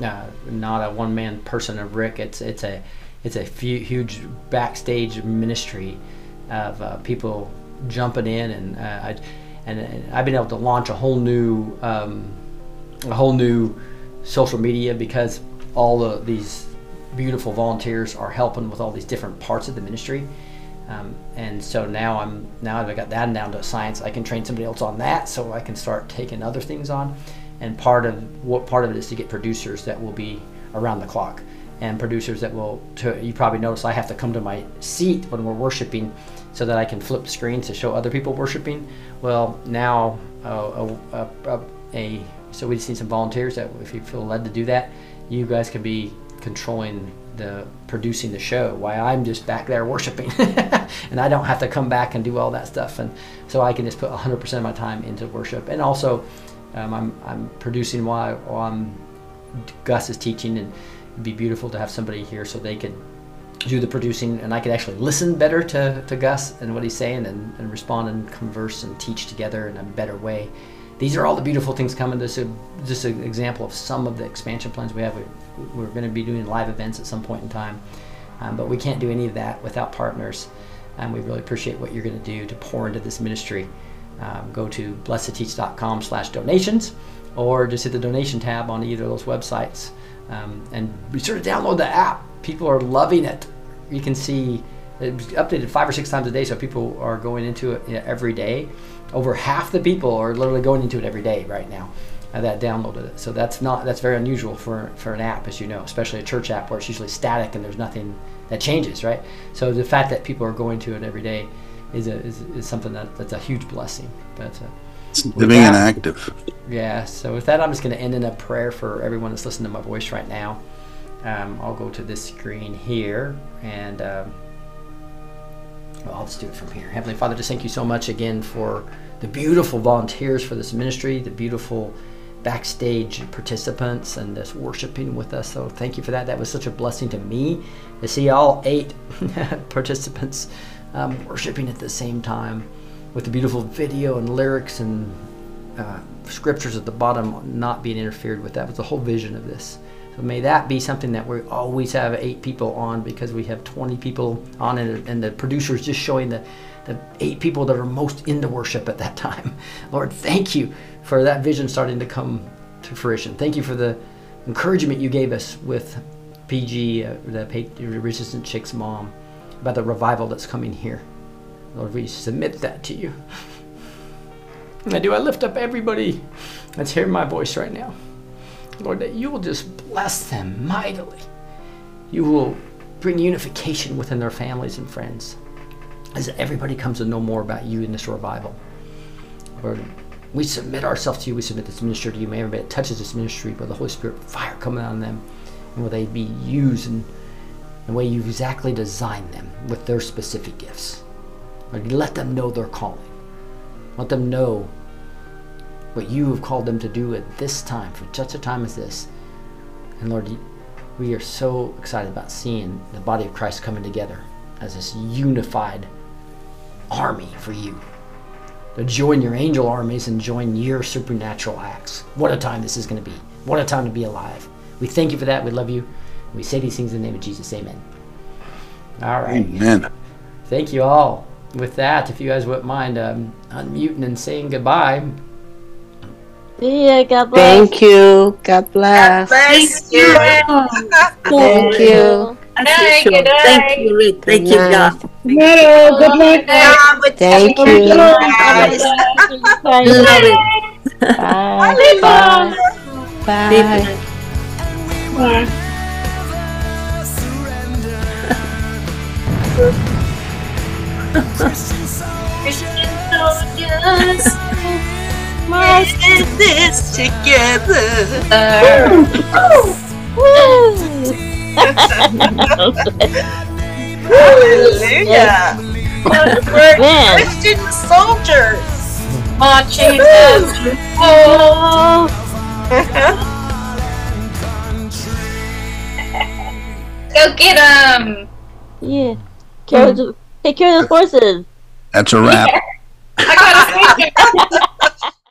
uh, not a one-man person of Rick. It's it's a it's a fu- huge backstage ministry of uh, people jumping in, and uh, I, and, and I've been able to launch a whole new um, a whole new social media because all of these beautiful volunteers are helping with all these different parts of the ministry. Um, and so now I'm now that I got that down to science, I can train somebody else on that, so I can start taking other things on. And part of what part of it is to get producers that will be around the clock, and producers that will. To, you probably notice I have to come to my seat when we're worshiping, so that I can flip screens to show other people worshiping. Well, now uh, a, a, a, a so we just need some volunteers that if you feel led to do that, you guys can be controlling the producing the show while I'm just back there worshiping. And I don't have to come back and do all that stuff. And so I can just put 100% of my time into worship. And also um, I'm, I'm producing while, while I'm Gus is teaching. And it'd be beautiful to have somebody here so they could do the producing. And I could actually listen better to, to Gus and what he's saying and, and respond and converse and teach together in a better way. These are all the beautiful things coming. This is just an example of some of the expansion plans we have. We're going to be doing live events at some point in time, um, but we can't do any of that without partners. And we really appreciate what you're going to do to pour into this ministry. Um, go to blessed2teach.com slash donations or just hit the donation tab on either of those websites. Um, and be sure to download the app. People are loving it. You can see it's updated five or six times a day, so people are going into it every day. Over half the people are literally going into it every day right now uh, that downloaded it. So that's not that's very unusual for for an app, as you know, especially a church app where it's usually static and there's nothing that changes, right? So the fact that people are going to it every day is a, is, is something that that's a huge blessing. But uh, It's living and active. yeah, so with that, I'm just going to end in a prayer for everyone that's listening to my voice right now. Um, I'll go to this screen here and um, well, I'll just do it from here. Heavenly Father, just thank you so much again for the beautiful volunteers for this ministry, the beautiful backstage participants, and just worshiping with us. So thank you for that. That was such a blessing to me to see all eight participants um, worshiping at the same time with the beautiful video and lyrics and uh, scriptures at the bottom not being interfered with. That was the whole vision of this. So may that be something that we always have eight people on because we have 20 people on and, and the producer is just showing the, the eight people that are most into worship at that time. Lord, thank you for that vision starting to come to fruition. Thank you for the encouragement you gave us with PG, uh, the Resistant Chicks mom, about the revival that's coming here. Lord, we submit that to you. And do, I lift up everybody that's hearing my voice right now. Lord, that you will just bless them mightily. You will bring unification within their families and friends as everybody comes to know more about you in this revival. Lord, we submit ourselves to you. We submit this ministry to you. May everybody that touches this ministry, by the Holy Spirit fire coming on them, and will they be used in the way you've exactly designed them with their specific gifts. Lord, let them know their calling. Let them know what you have called them to do at this time, for such a time as this. And Lord, we are so excited about seeing the body of Christ coming together as this unified army for you. To join your angel armies and join your supernatural acts. What a time this is going to be. What a time to be alive. We thank you for that. We love you. We say these things in the name of Jesus. Amen. All right. Amen. Thank you all. With that, if you guys wouldn't mind um, unmuting and saying goodbye. See ya. God bless. Thank you. God bless. Bless Thank you. Thank you. Night, good Thank you, Rick. Thank you, Good God. Hello. Good night. night. With Thank every you. guys. Love it. Bye. Bye. Bye. Christian soldiers. Christian soldiers. Let's this together. Hallelujah. We're Christian soldiers marching as. Go get them. Yeah. Care of the- take care of the horses. That's a wrap. I got a